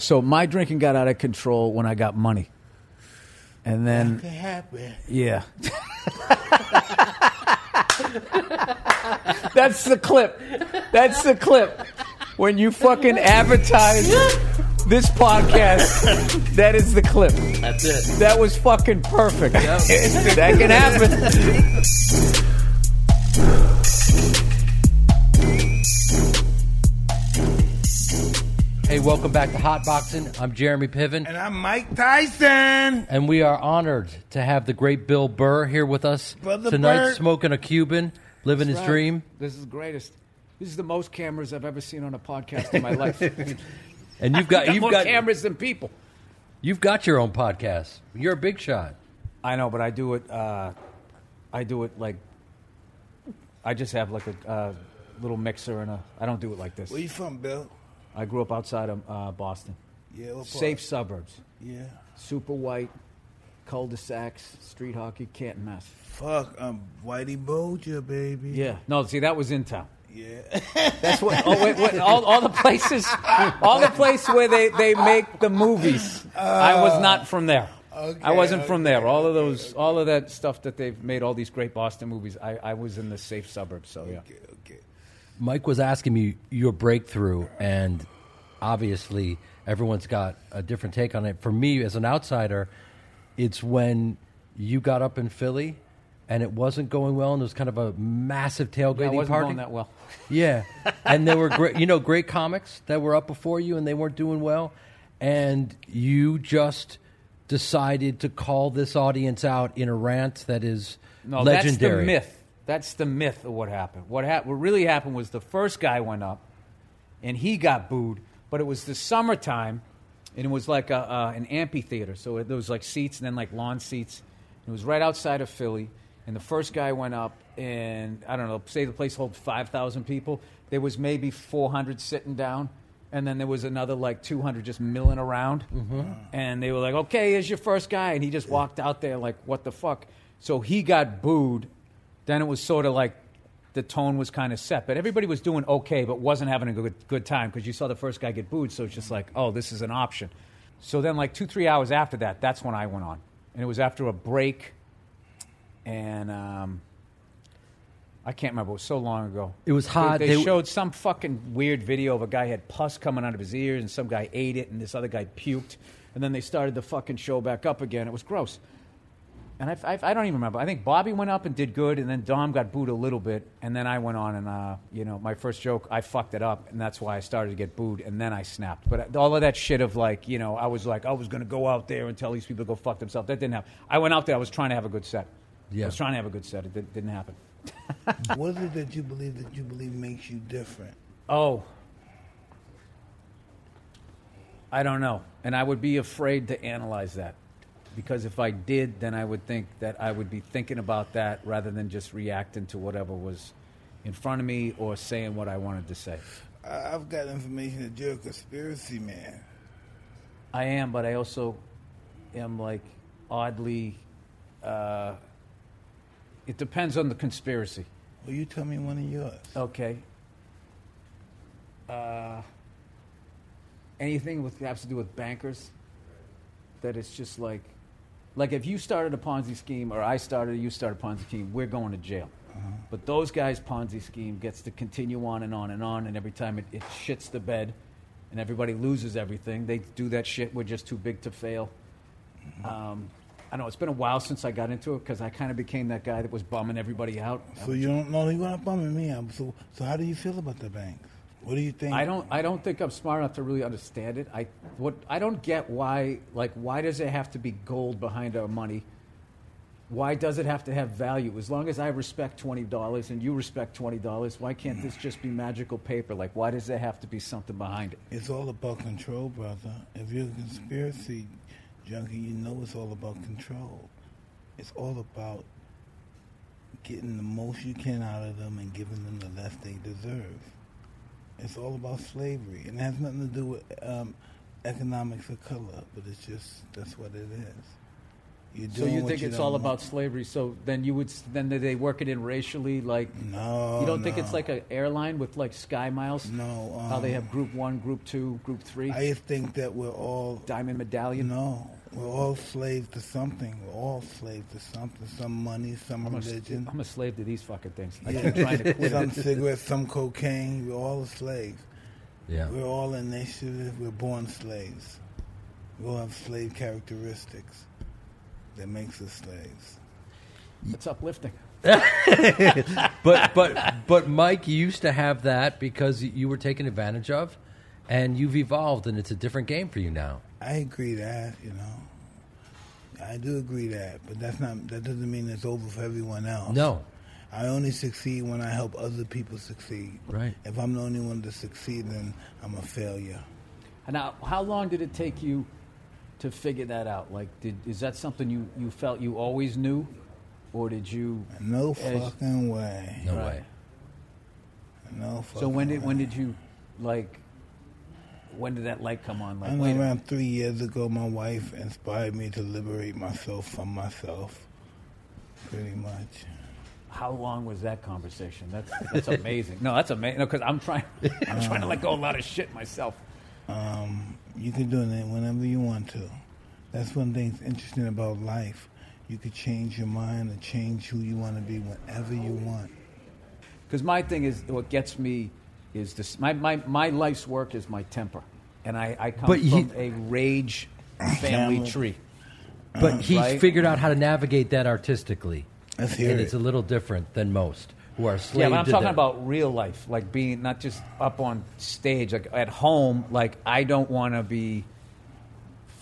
So my drinking got out of control when I got money, and then yeah. That's the clip. That's the clip. When you fucking advertise this podcast, that is the clip. That's it. That was fucking perfect. that can happen. Hey, welcome back to Hot Boxing. I'm Jeremy Piven, And I'm Mike Tyson. and we are honored to have the great Bill Burr here with us Brother tonight, Burr. smoking a Cuban, living his Right. dream. This is the greatest. This is the most cameras I've ever seen on a podcast in my life. And you've got you've more got cameras than people. you've got your own podcast. You're a big shot. I know, but I do it. Uh, I do it like. I just have like a uh, little mixer and a. I don't do it like this. Where you from, Bill? I grew up outside of uh, Boston. Yeah, what part? Safe suburbs. Yeah. Super white, cul-de-sacs, street hockey, Canton, Mass. Fuck, I'm Whitey Bulger, baby. Yeah. No, see, that was in town. Yeah. That's what. Oh, wait, wait, all, all the places, all the places where they, they make the movies. I was not from there. Okay, I wasn't from there. All of okay, those, all of that stuff that they've made, all these great Boston movies. I, I was in the safe suburbs. So yeah. okay, okay. Mike was asking me your breakthrough, and obviously everyone's got a different take on it. For me, as an outsider, it's when you got up in Philly and it wasn't going well, and there was kind of a massive Yeah, tailgating I wasn't party. going that well. Yeah, and there were great, you know, great comics that were up before you, and they weren't doing well, and you just decided to call this audience out in a rant that is No, legendary. that's the myth. That's the myth of what happened. What hap- What really happened was the first guy went up, and he got booed. But it was the summertime, and it was like a, uh, an amphitheater. So it, there was like seats and then like lawn seats. It was right outside of Philly, and the first guy went up, and I don't know, say the place holds five thousand people. There was maybe four hundred sitting down. And then there was another like 200 just milling around. And they were like, okay, here's your first guy. And he just walked out there like, what the fuck? So he got booed. Then it was sort of like the tone was kind of set. But everybody was doing okay, but wasn't having a good, good time because you saw the first guy get booed. So it's just like, oh, this is an option. So then, like two, three hours after that, that's when I went on. And it was after a break. And um, I can't remember. It was so long ago. It was hot. They, they They- showed some fucking weird video of a guy had pus coming out of his ears, and some guy ate it, and this other guy puked. And then they started the fucking show back up again. It was gross. And I, I, I don't even remember. I think Bobby went up and did good, and then Dom got booed a little bit, and then I went on and uh, you know my first joke I fucked it up, and that's why I started to get booed, and then I snapped. But all of that shit of like you know I was like I was gonna go out there and tell these people to go fuck themselves. That didn't happen. I went out there. I was trying to have a good set. Yeah. I was trying to have a good set. It did, didn't happen. what is it that you believe that you believe makes you different? Oh. I don't know. And I would be afraid to analyze that. Because if I did, then I would think that I would be thinking about that rather than just reacting to whatever was in front of me or saying what I wanted to say. I've got information that you're a conspiracy man. I am, but I also am like oddly. Uh, it depends on the conspiracy. Well, you tell me one of yours. Okay. Uh, anything with has to do with bankers. That it's just like, like if you started a Ponzi scheme or I started, you started a Ponzi scheme, we're going to jail. But those guys' Ponzi scheme gets to continue on and on and on, and every time it, it shits the bed, and everybody loses everything. They do that shit. We're just too big to fail. Um, I know it's been a while since I got into it because I kind of became that guy that was bumming everybody out. So you don't know you're not bumming me out. So, so how do you feel about the banks? What do you think? I don't. I don't think I'm smart enough to really understand it. I what I don't get why. Like, why does it have to be gold behind our money? Why does it have to have value? As long as I respect twenty dollars and you respect twenty dollars, why can't this just be magical paper? Like, why does there have to be something behind it? It's all about control, brother. If you're a conspiracy junkie, you know it's all about control. It's all about getting the most you can out of them and giving them the less they deserve. It's all about slavery, and it has nothing to do with um, economics or color, but it's just that's what it is. You're So you think you it's all want. about slavery? So then you would then they work it in racially? Like No, you don't think it's like an airline with like sky miles? No, How they um, have group one, group two, group three, I think that we're all diamond medallion. no, we're all slaves to something. We're all slaves to something. Some money, some I'm religion. I'm a slave to these fucking things. I Yeah. keep trying to quit some cigarettes, some cocaine. We're all slaves. Yeah. We're all initiative. We're born slaves. We all have slave characteristics that makes us slaves. It's uplifting. but but but Mike, you used to have that because you were taken advantage of, and you've evolved, and it's a different game for you now. I agree that you know. I do agree that, but that's not. That doesn't mean it's over for everyone else. No, I only succeed when I help other people succeed. Right. If I'm the only one to succeed, then I'm a failure. Now, how long did it take you to figure that out? Like, did is that something you, you felt you always knew, or did you? No As- fucking way. no Right. way. No fucking So when did way. when did you, like, when did that light come on? Like, I know wait, a minute. around three years ago, my wife inspired me to liberate myself from myself. Pretty much. how long was that conversation? That's that's amazing. No, that's amazing. No, because I'm trying I'm trying to let go of a lot of shit myself. Um, you can do it whenever you want to. That's one thing that's interesting about life. You could change your mind and change who you want to be whenever you want. Because my thing is, what gets me is this. My, my, my life's work is my temper, and I, I come But he- from a rage family Family. tree. But he's Right. figured out how to navigate that artistically, Let's hear and it. it's a little different than most who are slaves. Yeah, but I'm to talking their- about real life, like being not just up on stage, like at home. Like I don't want to be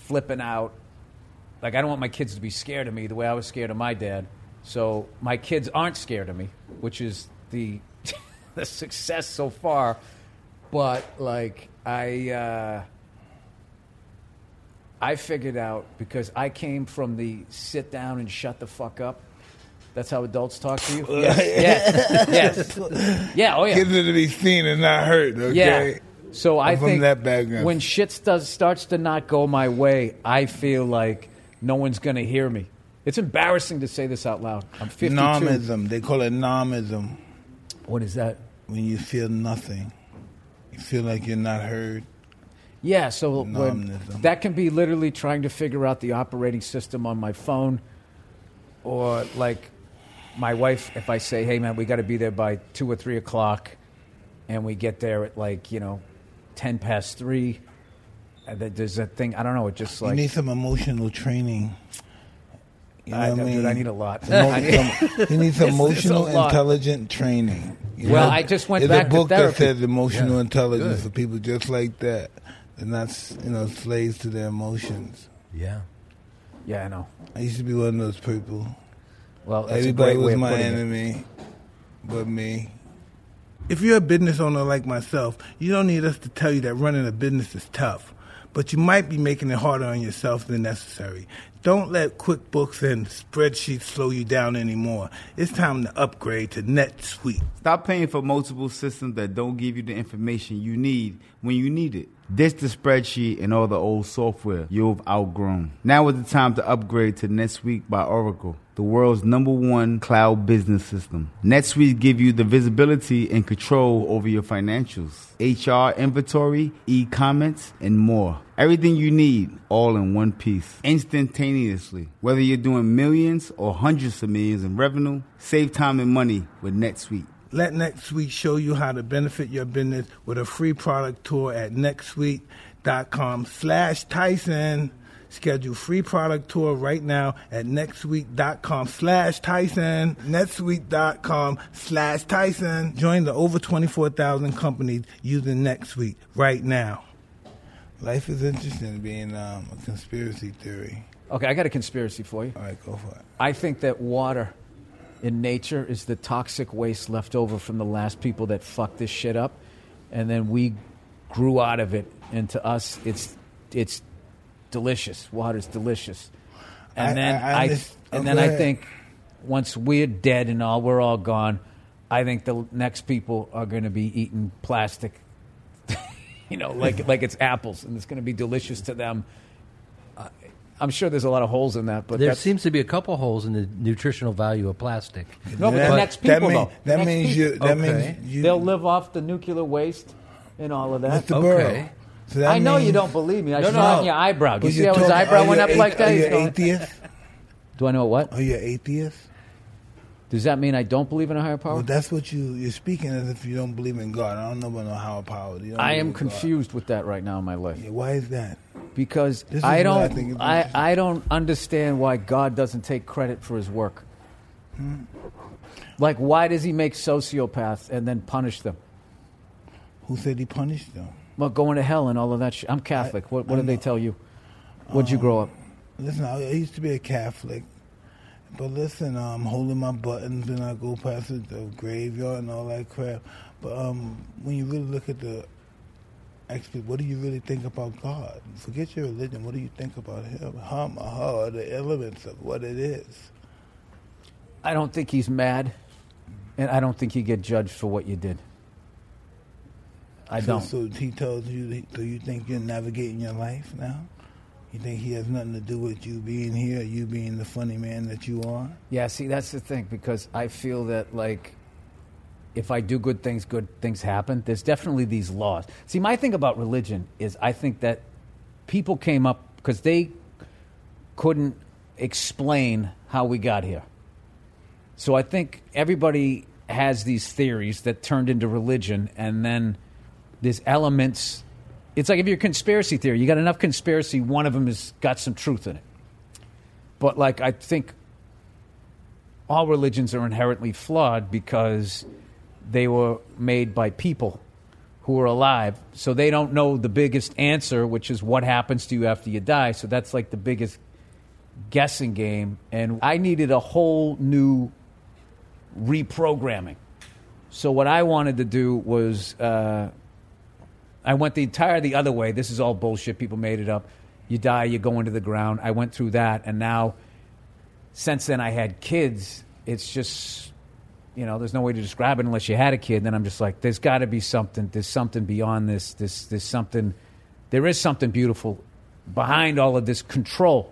flipping out. Like I don't want my kids to be scared of me the way I was scared of my dad. So my kids aren't scared of me, which is the the success so far. But like I. Uh, I figured out because I came from the sit down and shut the fuck up. That's how adults talk to you. Yes, yes, yes. Yeah. Oh yeah. Kids are to be seen and not heard, okay? Yeah. So I I'm from think that background. when shit does starts to not go my way, I feel like no one's going to hear me. It's embarrassing to say this out loud. I'm 52. Nomism. They call it nomism. What is that? When you feel nothing. You feel like you're not heard. Yeah, so when, that can be literally trying to figure out the operating system on my phone, or like my wife. If I say, "Hey, man, we got to be there by two or three o'clock," and we get there at like you know ten past three, uh, there's that thing. I don't know. It just you like need some emotional training. You know I, what I mean? dude, I need a lot. Emo- I need- some- you need some It's- it's a emotional intelligent training. You Well, know? I just went There's back a to book that therapy. says emotional Yeah. intelligence Good. for people just like that. They're not, you know, slaves to their emotions. yeah. yeah, I know. I used to be one of those people. Well, that's Everybody a great way was of my putting it. enemy, but me. If you're a business owner like myself, you don't need us to tell you that running a business is tough, but you might be making it harder on yourself than necessary. Don't let QuickBooks and spreadsheets slow you down anymore. It's time to upgrade to NetSuite. Stop paying for multiple systems that don't give you the information you need when you need it. Ditch the spreadsheet and all the old software you've outgrown. Now is the time to upgrade to NetSuite by Oracle, the world's number one cloud business system. NetSuite give you the visibility and control over your financials, HR, inventory, e-commerce, and more. Everything you need all in one piece, instantaneously. Whether you're doing millions or hundreds of millions in revenue, save time and money with NetSuite. Let NetSuite show you how to benefit your business with a free product tour at netsuite.com slash Tyson. Schedule free product tour right now at netsuite.com slash Tyson. netsuite.com slash Tyson. Join the over 24,000 companies using NetSuite right now. Life is interesting being um, a conspiracy theory. Okay, I got a conspiracy for you. All right, go for it. I think that water in nature is the toxic waste left over from the last people that fucked this shit up, and then we grew out of it. And to us, it's it's delicious. Water's delicious. And I- then I- I I, underst- and then go I think once we're dead and all we're all gone, I think the next people are going to be eating plastic. you know, like like it's apples, and it's going to be delicious to them. I'm sure there's a lot of holes in that, but There seems to be a couple holes in the nutritional value of plastic. no, but That- the next that people mean- though. That means people. you. That Okay. means you. They'll live off the nuclear waste and all of that. Mr. Okay. Burrow. So I know you don't believe me. I No, saw no. it your eyebrow. Do you see how his eyebrow went up a- like that? Are He's you going- atheist? Do I know what? Are you atheist? Does that mean I don't believe in a higher power? Well, that's what you you're speaking as if you don't believe in God. I don't know about no higher power. You I am in God. confused with that right now in my life Yeah, why is that? because is I don't. I think I. I don't understand why God doesn't take credit for His work. Hmm. Like, why does He make sociopaths and then punish them? Who said he punished them? Well, going to hell and all of that shit. I'm Catholic. what what did they tell you? What'd you grow up? Listen, I, I used to be a Catholic, but listen, I'm holding my buttons and I go past the, the graveyard and all that crap. But um, when you really look at the expert, what do you really think about God? Forget your religion. What do you think about Him? Hum her, the elements of what it is? I don't think He's mad, and I don't think you get judged for what you did. I so, don't. So he tells you. So you think you're navigating your life now? You think he has nothing to do with you being here, you being the funny man that you are? Yeah, see, that's the thing because I feel that like if I do good things, good things happen. There's definitely these laws. See, my thing about religion is I think that people came up because they couldn't explain how we got here. So I think everybody has these theories that turned into religion, and then there's elements. It's like if you're a conspiracy theory, you got enough conspiracy, one of them has got some truth in it. But like I think all religions are inherently flawed because they were made by people who are alive. So they don't know the biggest answer, which is what happens to you after you die. So that's like the biggest guessing game. And I needed a whole new reprogramming. So what I wanted to do was uh, I went the entire the other way. This is all bullshit. People made it up. You die, you go into the ground. I went through that, and now since then I had kids, it's just you know, there's no way to describe it unless you had a kid. Then I'm just like, there's got to be something. There's something beyond this. This there's something. There is something beautiful behind all of this control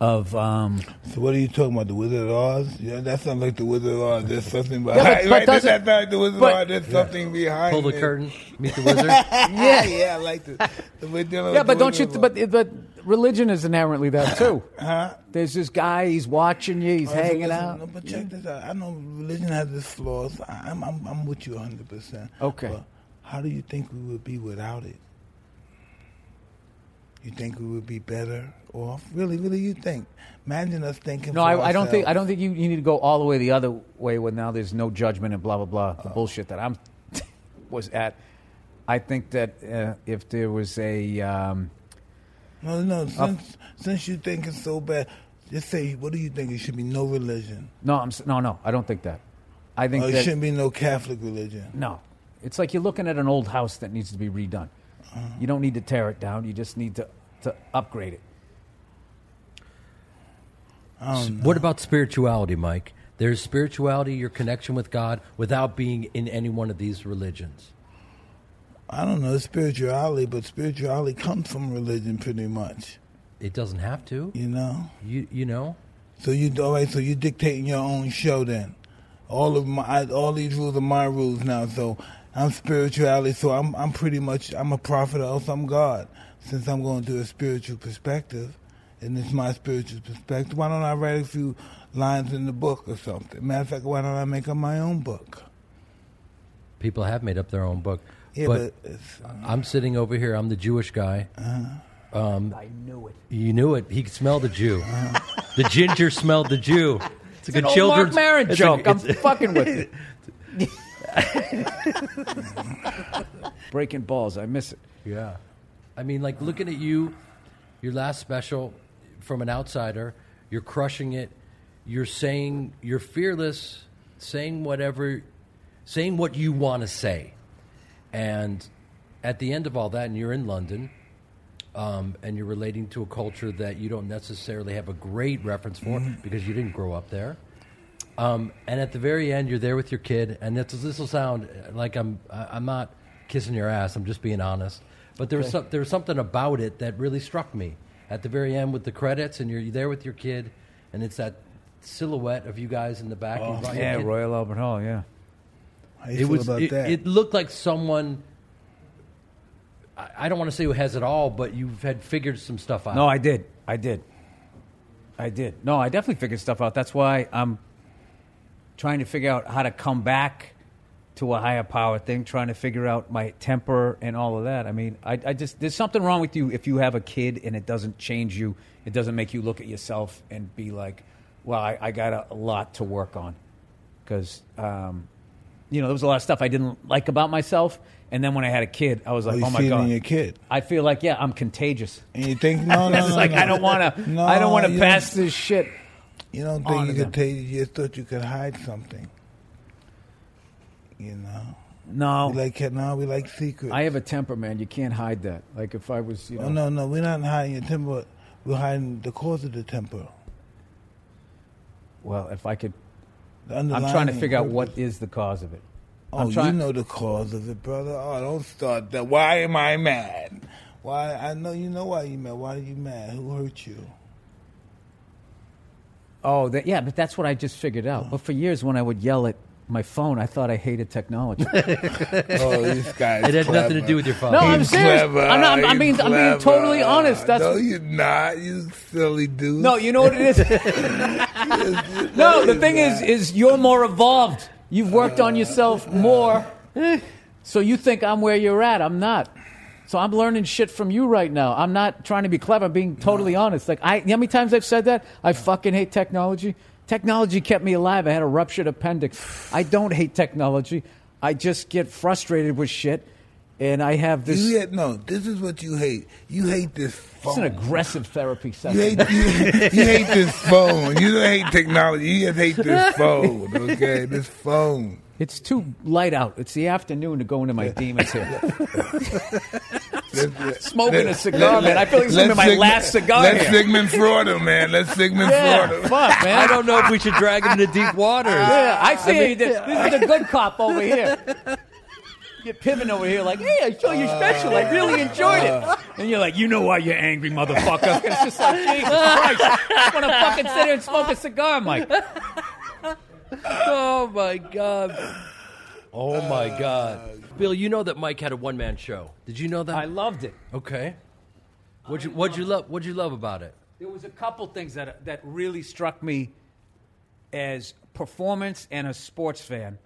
of. Um, So what are you talking about? The Wizard of Oz? Yeah, that sounds like the Wizard of Oz. There's something but- behind. but right? doesn't- that sounds like the Wizard but- of Oz. There's something behind. Pull the it. curtain, meet the wizard. yeah, yeah, I like this. We're dealing yeah, but the don't you? Wizard But of Oz. but religion is inherently that too. huh? There's this guy. He's watching you. He's All right, so hanging listen, out. No, but check this out. I know religion has its flaws. I- I'm, I'm, I'm with you 100. percent Okay. But how do you think we would be without it? You think we would be better off? Really, really, you think? Imagine us thinking. No, I, I don't think I don't think you, you need to go all the way the other way when now there's no judgment and blah blah blah. The bullshit that I'm was at. I think that uh, if there was a um, No, no. Since since you think it's so bad, just say, what do you think? It should be no religion. no, I'm no, no, I don't think that. I think it that shouldn't be no Catholic religion. no, it's like you're looking at an old house that needs to be redone. You don't need to tear it down. You just need to to upgrade it. Oh, I don't. What about spirituality, Mike? There's spirituality, your connection with God, without being in any one of these religions. I don't know spirituality, but spirituality comes from religion, pretty much. It doesn't have to. You know. You you know. So you all right? So you're dictating your own show then? All of my all these rules are my rules now. So I'm spirituality. So I'm I'm pretty much I'm a prophet or else I'm God. Since I'm going to a spiritual perspective, and it's my spiritual perspective, why don't I write a few lines in the book or something? Matter of fact, why don't I make up my own book? People have made up their own book. Yeah, but, but, it's, uh, I'm sitting over here. I'm the Jewish guy. Uh-huh. Um, I knew it. You knew it. He could smell the Jew. Uh-huh. the ginger smelled the Jew. It's a good An old children's Marc Maron it's a- joke. I'm fucking with you. Breaking balls. I miss it. Yeah. I mean, like looking at you, your last special from an outsider, you're crushing it. You're saying, you're fearless, saying whatever, saying what you want to say. And at the end of all that, and you're in London, um, and you're relating to a culture that you don't necessarily have a great reference for because you didn't grow up there. Um, and at the very end, you're there with your kid, and this this will sound like I'm I- I'm not kissing your ass. I'm just being honest. But there was some, there was something about it that really struck me, at the very end with the credits, and you're there with your kid, and it's that silhouette of you guys in the back. Oh, You Yeah, kid. Royal Albert Hall. Yeah. How you It feel was. about It, that? it looked like someone. I, I don't want to say who has it all, but you've had figured some stuff out. No, I did. I did. I did. No, I definitely figured stuff out. That's why I'm trying to figure out how to come back to a higher power thing, trying to figure out my temper and all of that. I mean, I, I just, there's something wrong with you if you have a kid and it doesn't change you. It doesn't make you look at yourself and be like, well, I, I got a, a lot to work on. Because, um, you know, there was a lot of stuff I didn't like about myself. And then when I had a kid, I was like, you oh my God. your kid. I feel like, yeah, I'm contagious. And you think, no, no, it's no, like no. I don't want to. I don't want to pass this shit. You don't think you could take? You just thought you could hide something. You know, No, we like no, we like secrets. I have a temper, man. You can't hide that. Like if I was, you oh, know, Oh no, no, we're not hiding your temper. We're hiding the cause of the temper. well, if I could, I'm trying to figure out what is the cause of it. Oh, I'm trying- you know the cause of it, brother. Oh, don't start that. Why am I mad? Why? I know you know why you mad. Why are you mad? Who hurt you? Oh, that, yeah, but that's what I just figured out. But for years, when I would yell at my phone, I thought I hated technology. Oh, this guy. It had nothing to do with your phone. No, I'm serious. clever. I'm not- I'm He's being- I'm being totally honest. That's- no, you're not. You silly dude. no, you know what it is. no, the thing is, is you're more evolved. You've worked on yourself more, so you think I'm where you're at. I'm not. So I'm learning shit from you right now. I'm not trying to be clever. I'm being totally honest. Like I, you know how many times I've said that? I fucking hate technology. Technology kept me alive. I had a ruptured appendix. I don't hate technology. I just get frustrated with shit, and I have this. You hate, no, this is what you hate. You hate this phone. It's an aggressive therapy You session. hate, you, you hate this phone. You don't hate technology. You just hate this phone. Okay, this phone. It's too light out. It's the afternoon to go into my demons here. Smoking a cigar, man. I feel like this is gonna be my last cigar Let's here. Sigmund Freud him, man. Let's Sigmund Yeah, Freud him. fuck, man. I don't know if we should drag him into deep waters. Yeah, I see you. This this is the good cop over here. You're pivoting over here like, hey, I saw your special. I really enjoyed it. And you're like, you know why you're angry, motherfucker. It's just like, Jesus Christ. I want to fucking sit here and smoke a cigar, Mike. Oh my god. Oh my god. Bill, you know that Mike had a one man show. Did you know that? I loved it. okay. What'd you what'd you love what'd you love about it? There was a couple things that that really struck me as performance and a sports fan,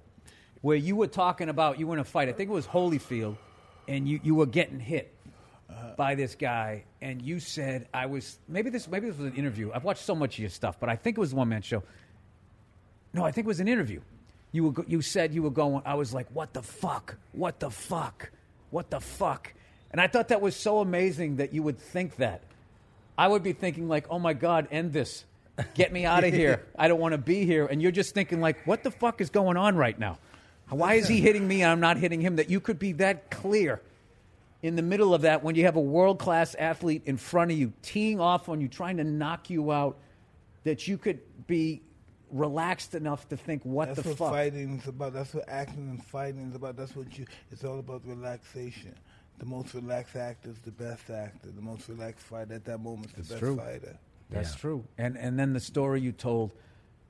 where you were talking about you were in a fight. I think it was Holyfield, and you, you were getting hit by this guy, and you said I was maybe this maybe this was an interview. I've watched so much of your stuff, but I think it was a one man show. No, I think it was an interview. You were you said you were going. I was like, what the fuck? What the fuck? What the fuck? And I thought that was so amazing that you would think that. I would be thinking like, oh my god, end this. Get me out of here. I don't want to be here. And you're just thinking like, what the fuck is going on right now? Why is he hitting me and I'm not hitting him? That you could be that clear in the middle of that when you have a world class athlete in front of you, teeing off on you, trying to knock you out, that you could be relaxed enough to think, what That's the what fuck? fighting is about. That's what acting and fighting is about. That's what you. It's all about relaxation. The most relaxed actor is the best actor. The most relaxed fighter at that moment is the best true. fighter. That's Yeah. true. And and then the story you told,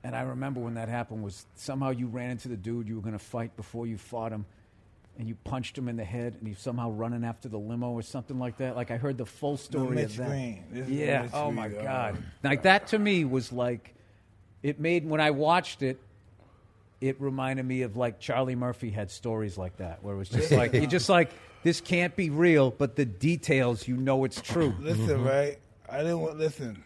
and I remember when that happened was somehow you ran into the dude you were going to fight before you fought him, and you punched him in the head, and he's somehow running after the limo or something like that. Like I heard the full story Mitch of that. Green. This is Yeah. Mitch Oh my Green. God. Uh, like that to me was like, it made when I watched it. It reminded me of like Charlie Murphy had stories like that, where it was just like you're just like this can't be real, but the details you know it's true. Listen, mm-hmm. right? I didn't want listen.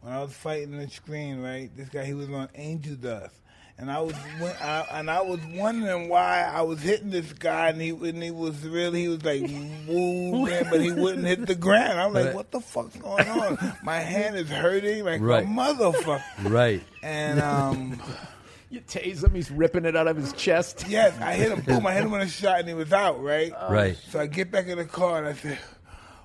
When I was fighting the screen, right? This guy he was on Angel Dust, and I was I, and I was wondering why I was hitting this guy, and he and he was really he was like moving, but he wouldn't hit the ground. I'm like, Right. what the fuck's going on? My hand is hurting like Right. a motherfucker. Right. And um, You tase him, he's ripping it out of his chest. yes, I hit him. Boom! I hit him with a shot, and he was out. Right. Right. So I get back in the car and I said,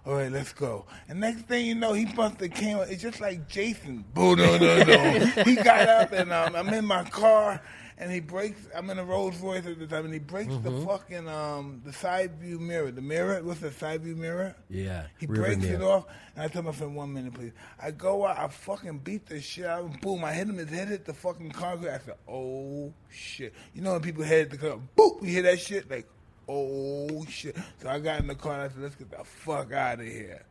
all right, let's go. And next thing you know, he busted the camera. It's just like Jason. Boo, no, no, no. he got up and um, I'm in my car and he breaks. I'm in a Rolls Royce at the time, and he breaks the Mm-hmm. fucking um the side view mirror. The mirror, what's the side view mirror? Yeah, He breaks view it off, and I tell my friend, one minute, please. I go out, I fucking beat the shit out of him. Boom, I hit him, his head hit the fucking concrete. I said, oh shit. You know when people hit the car, boop, you hear that shit? Like, oh shit. So I got in the car and I said, let's get the fuck out of here.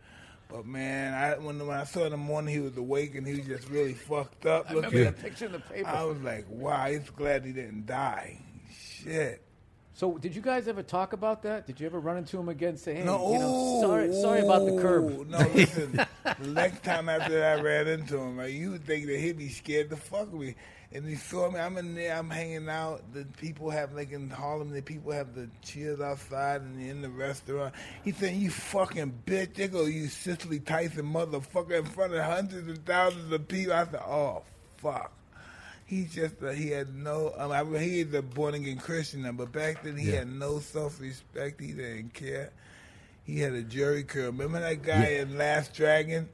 But man, I when, when I saw in the morning he was awake and he was just really fucked up. I looking remember at- that picture in the paper. I was like, wow, he's glad he didn't die. Shit. So, did you guys ever talk about that? Did you ever run into him again? and Say, hey, No, you know, ooh, sorry, sorry about the curb. No, listen. the next time after that I ran into him, like, you would think that he'd be scared to fuck with me. And he saw me. I'm in there. I'm hanging out. The people have like in Harlem. The people have the chairs outside and in the restaurant. He said, "You fucking bitch! They go you Cicely Tyson motherfucker in front of hundreds and thousands of people." I said, "Oh fuck." He just uh, he had no. Um, I mean, he is a born again Christian now, but back then he Yeah. had no self respect. He didn't care. He had a Jheri curl. Remember that guy in Last Dragon?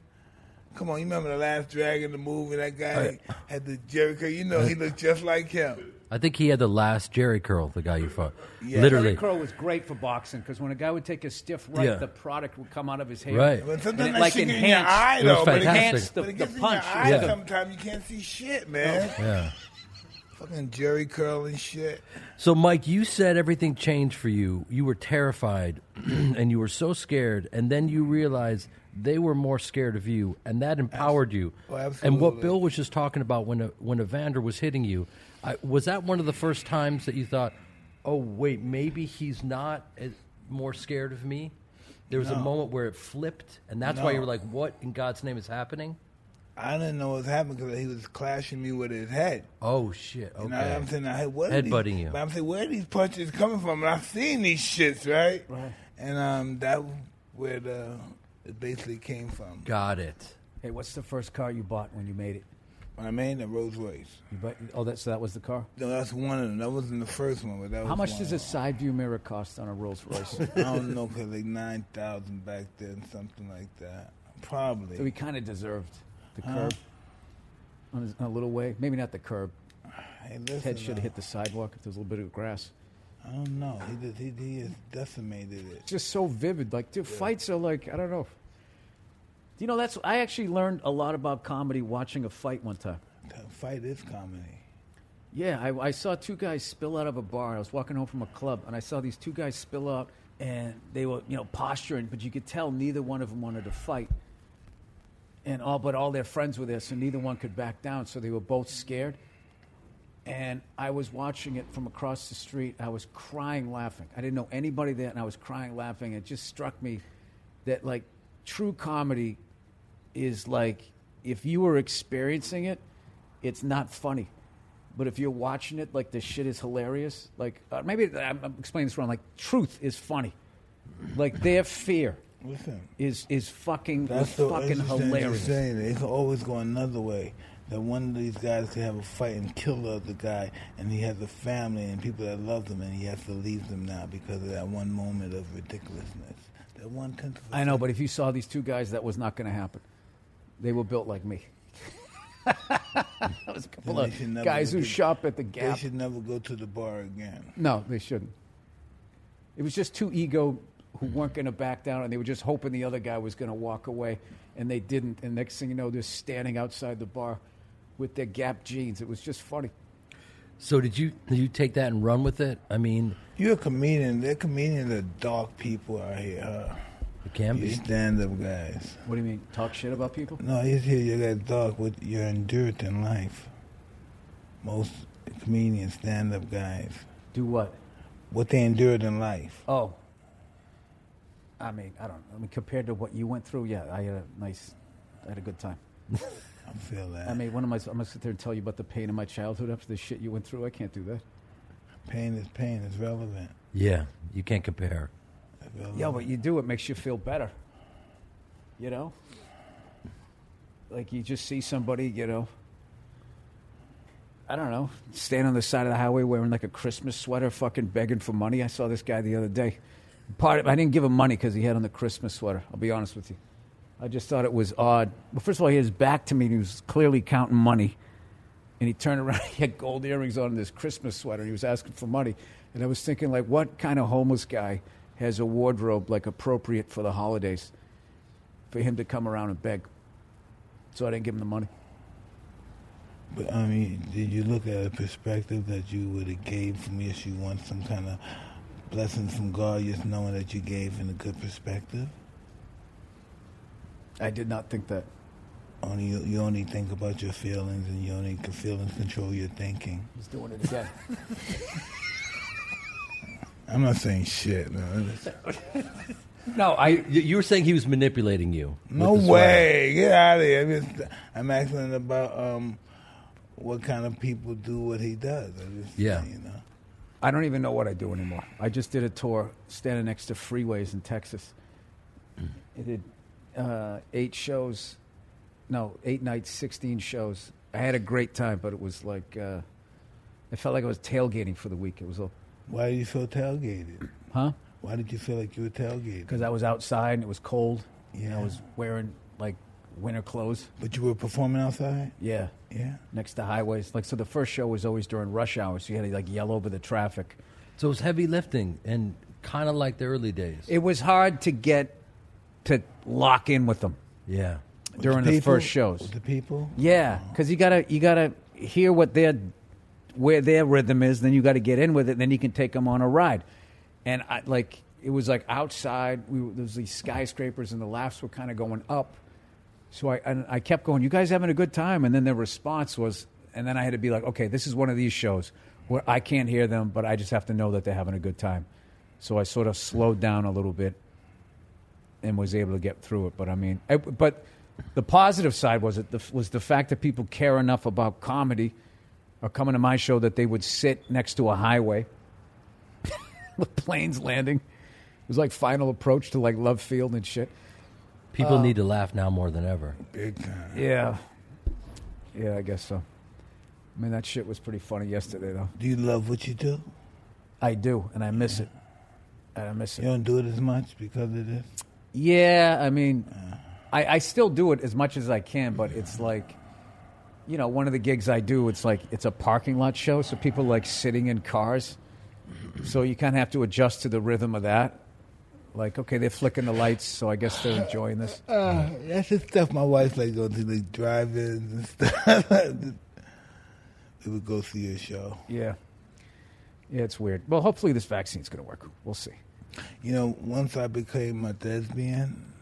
Come on, you remember the Last Dragon, in the movie? That guy had the Jheri curl. You know, he looked just like him. I think he had the last Jheri curl, the guy you fought. Yeah. Literally. Jheri curl was great for boxing because when a guy would take a stiff right, Yeah. the product would come out of his hair. Right. But And sometimes it like shit get in your enhanced, eye, It was though. But it, fantastic. enhanced the, but it the punch. in your eye Yeah. sometimes. You can't see shit, man. Yeah. Fucking Jheri curl and shit. So, Mike, you said everything changed for you. You were terrified and you were so scared, and then you realized they were more scared of you, and that empowered you. Oh, and what. Bill was just talking about when a, when Evander was hitting you, I, was that one of the first times that you thought, "Oh, wait, maybe he's not as, more scared of me"? There was a moment where it flipped, and that's why you No. were like, "What in God's name is happening?" I didn't know what was happening because he was clashing me with his head. Oh shit! You know, Okay. I'm saying, hey, what Headbutting these, you. But I'm saying, where are these punches coming from? And I've seen these shits, right? Right. And um, that where the it basically came from. Got it. Hey, what's the first car you bought when you made it? When I made the Rolls Royce. You bought, oh, that, so that was the car. No, that's one of them. That wasn't the first one, but that was How much one does a side view mirror cost on a Rolls Royce? I don't know, cause like nine thousand back then, something like that. Probably. so he kind of deserved the Huh? curb on his, in a little way. Maybe not the curb. hey, listen, Head should uh, have hit the sidewalk if there's a little bit of grass. I don't know. He did, he, he has decimated it. It's just so vivid. Like, dude, fights are like I don't know. You know, that's I actually learned a lot about comedy watching a fight one time. That fight is comedy. Yeah, I, I saw two guys spill out of a bar. I was walking home from a club, and I saw these two guys spill out, and they were, you know, posturing, but you could tell neither one of them wanted to fight. And all, but all their friends were there, so neither one could back down. So they were both scared. And I was watching it from across the street. I was crying, laughing. I didn't know anybody there, and I was crying, laughing. It just struck me that, like, true comedy is like if you were experiencing it, it's not funny. But if you're watching it, like the shit is hilarious. Like uh, maybe I'm, I'm explaining this wrong. Like truth is funny. Like their fear Listen. is is fucking That's so fucking interesting that you're hilarious. saying that. It can always going another way. That one of these guys could have a fight and kill the other guy, and he has a family and people that love him, and he has to leave them now because of that one moment of ridiculousness. That one tenth of a I know, but if you saw these two guys, that was not going to happen. They were built like me. that was a couple of they should never guys who get- shop at the Gap. They should never go to the bar again. No, they shouldn't. It was just two ego who weren't going to back down, and they were just hoping the other guy was going to walk away, and they didn't. And next thing you know, they're standing outside the bar with their Gap jeans. It was just funny. So did you did you take that and run with it? I mean, You're a comedian. They're comedians are dark people out here. Huh? it can You be. stand up guys. What do you mean? Talk shit about people? No, he's here. You got dark what you're endured in life. Most comedians, stand up guys, Do what? what they endured in life. Oh. I mean, I don't. I mean, compared to what you went through, yeah, I had a nice, I had a good time. I feel that. I mean, what am I? I'm gonna sit there and tell you about the pain of my childhood after the shit you went through. I can't do that. pain is pain. It's relevant. Yeah, you can't compare. Relevant. Yeah, but you do. It makes you feel better. You know? Like you just see somebody, you know, I don't know, stand on the side of the highway wearing like a Christmas sweater, fucking begging for money. I saw this guy the other day. Part of, I didn't give him money because he had on the Christmas sweater. I'll be honest with you. I just thought it was odd. Well, first of all, he had his back to me and he was clearly counting money. and he turned around. He had gold earrings on and this Christmas sweater. And he was asking for money, and I was thinking, like, what kind of homeless guy has a wardrobe like appropriate for the holidays for him to come around and beg? So I didn't give him the money. But I mean, did you look at a perspective that you would have gave from yes, you want some kind of blessing from God, just knowing that you gave in a good perspective? I did not think that. Only you, you only think about your feelings, and you only can feelings control your thinking. He's doing it again. I'm not saying shit. No, no, I. You, you were saying he was manipulating you. with no the swag. way. Get out of here. I'm, just, I'm asking about um, what kind of people do what he does. I just, Yeah. You know. I don't even know what I do anymore. I just did a tour standing next to freeways in Texas. I did uh, eight shows, no, eight nights, 16 shows. I had a great time, but it was like, uh, I felt like I was tailgating for the week. It was, a, Why do you feel tailgated? huh? Why did you feel like you were tailgated? Because I was outside and it was cold. And I was wearing like winter clothes. But you were performing outside? Yeah. Yeah. Next to highways. Like, so the first show was always during rush hour, so you had to like yell over the traffic. So it was heavy lifting and kind of like the early days. It was hard to get to lock in with them. yeah. during the, people- first shows. The people? Yeah, because you gotta you gotta hear what their where their rhythm is, then you got to get in with it, then you can take them on a ride. And I like it was like outside. We there was these skyscrapers, and the laughs were kind of going up. So I and I kept going. You guys having a good time? And then their response was, and then I had to be like, okay, this is one of these shows where I can't hear them, but I just have to know that they're having a good time. So I sort of slowed down a little bit and was able to get through it. But I mean, I, but the positive side was it the, was the fact that people care enough about comedy or coming to my show that they would sit next to a highway with planes landing. It was like final approach to like Love Field and shit. People Uh, need to laugh now more than ever. Big time. Yeah, yeah, I guess so. I mean, that shit was pretty funny yesterday, though. Do you love what you do? I do, and I miss it. And I miss it. You don't do it as much because of this? Yeah, I mean, I, I still do it as much as I can, but it's like, you know, one of the gigs I do, it's like it's a parking lot show, so people like sitting in cars, so you kind of have to adjust to the rhythm of that. Like, okay, they're flicking the lights, so I guess they're enjoying this. Uh, that's the stuff my wife like going to like drive-ins and stuff. we would go see a show. Yeah, yeah, it's weird. Well, hopefully this vaccine's going to work. We'll see. You know, once I became a thespian,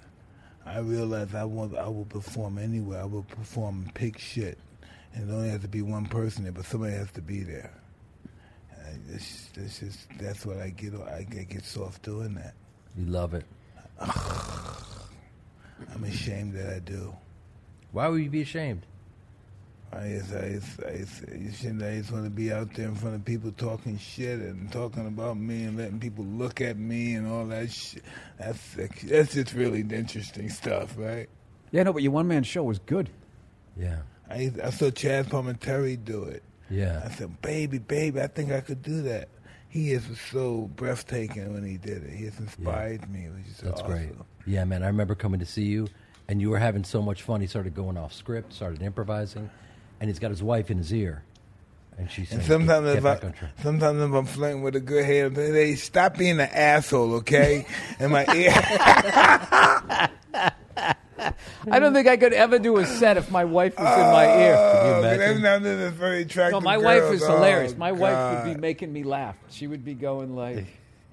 I realized I want I will perform anywhere. I will perform pig shit, and it only has to be one person there, but somebody has to be there. It's, it's just that's what I get. I get soft doing that. You love it. I'm ashamed that I do. Why would you be ashamed? I just, I just, I just, I just, I just want to be out there in front of people talking shit and talking about me and letting people look at me and all that shit. That's that's just really interesting stuff, right? Yeah, no, but your one man show was good. Yeah. I I saw Chazz Palminteri do it. Yeah. I said, "Baby, baby, I think I could do that." He is so breathtaking when he did it. He has inspired me. It was just That's awesome. great. Yeah, man. I remember coming to see you, and you were having so much fun. He started going off script, started improvising, and he's got his wife in his ear, and she's saying, And sometimes get, if get I, sometimes if I'm flirting with a good head, they say, stop being an asshole, okay? In my ear. I don't think I could ever do a set if my wife was in my ear. Oh, imagine? That's very attractive. No, my wife is hilarious. Oh, My wife would be making me laugh. She would be going like,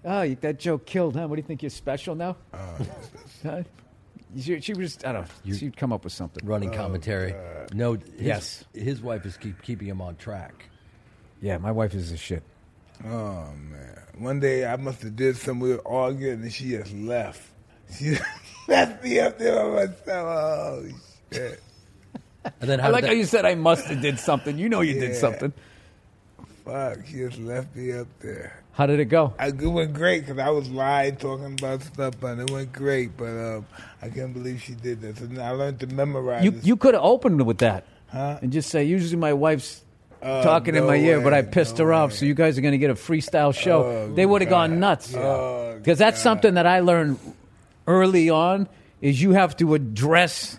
"Oh, that joke killed, huh? What do you think? You're special now?" Oh, Huh? She, she was, I don't know. She'd come up with something. running commentary. Oh, no, his, Yes. his wife is keep keeping him on track. Yeah, my wife is a shit. Oh man! One day I must have did some weird arguing, and she just left. She left me up there by myself. Oh shit! And then I how like did how you said I must have did something. You know you did Yeah. something. Fuck! She just left me up there. How did it go? I, it went great because I was live talking about stuff, but it went great. But um, I can't believe she did this, and I learned to memorize. You this- you could have opened with that Huh? and just say, usually my wife's Oh, talking in no my ear, but I pissed no her off, way. so you guys are going to get a freestyle show. Oh, they would have gone nuts. Oh, Because that's something that I learned early on is you have to address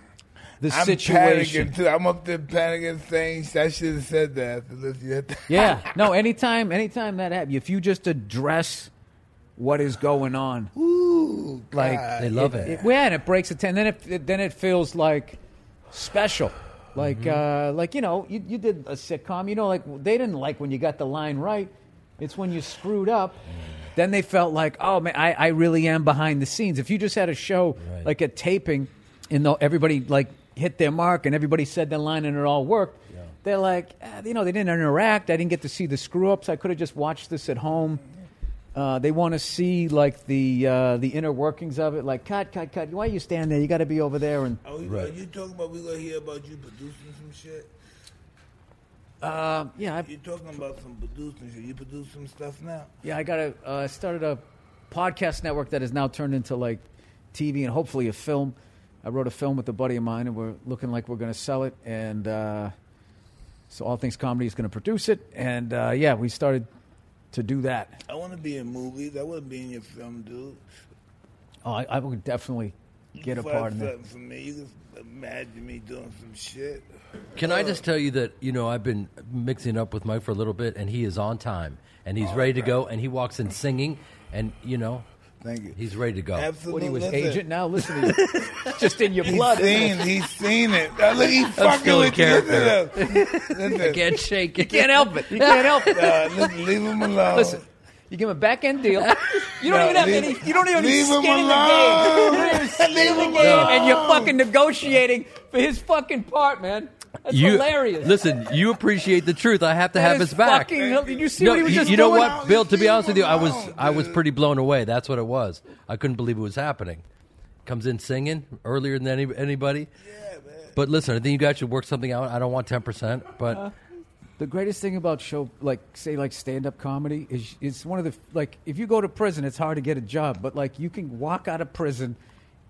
the I'm situation. panicking too. I'm up there panicking, saying I should have said that. after Yeah, no. Anytime, anytime that happens, if you just address what is going on, Ooh, like God. They love it. yeah, and it breaks a ten. Then it, it then it feels like special. Like uh, like you know, you, you did a sitcom. You know, like they didn't like when you got the line right. It's when you screwed up. Then they felt like, oh man, I, I really am behind the scenes. If you just had a show Right. like a taping, and though everybody like hit their mark and everybody said their line and it all worked, they're like, eh, you know, they didn't interact. I didn't get to see the screw ups. I could have just watched this at home. Uh, they want to see like the uh, the inner workings of it. Like, cut, cut, cut. Why are you standing there? You got to be over there. And Are, we, Right. are you talking about we gonna hear about you producing some shit? uh, yeah, I, You talking about some producing shit? You produce some stuff now? yeah, I got a uh, started a podcast network that has now turned into like TV and hopefully a film. I wrote a film with a buddy of mine, and we're looking like we're going to sell it. And uh, so, All Things Comedy is going to produce it. And uh, yeah, we started to do that. I want to be in movies. I want to be in your film, dude. Oh, I, I would definitely get a part in that. something for me. You can imagine me doing some shit. Can I just tell you that you know I've been mixing up with Mike for a little bit, and he is on time, and he's ready to go, and he walks in singing, and you know Thank you. he's ready to go. What he was Listen, agent now? Listen to you. Just in your He's blood. seen, he's seen it. Now, look, he's fucking still in with you. character. Listen, listen. Can't shake it. You can't help it. You can't help it. Uh, listen, leave him alone. Listen, you give him a back end deal. You don't No, even have leave- any. You don't even leave have him skin in the alone. game. You don't even skin in Leave the him game, alone. and you're fucking negotiating for his fucking part, man. That's you hilarious. listen. You appreciate the truth. I have to That have is his back. fucking- Did you see No, what he was you, just you know doing? what, Bill? To be honest with you, I was alone, I was pretty blown away. That's what it was. I couldn't believe it was happening. Comes in singing earlier than any, anybody. But listen, I think you guys should work something out. I don't want ten percent, but uh-huh. The greatest thing about show, like say, like stand-up comedy, is it's one of the like if you go to prison, it's hard to get a job, but like you can walk out of prison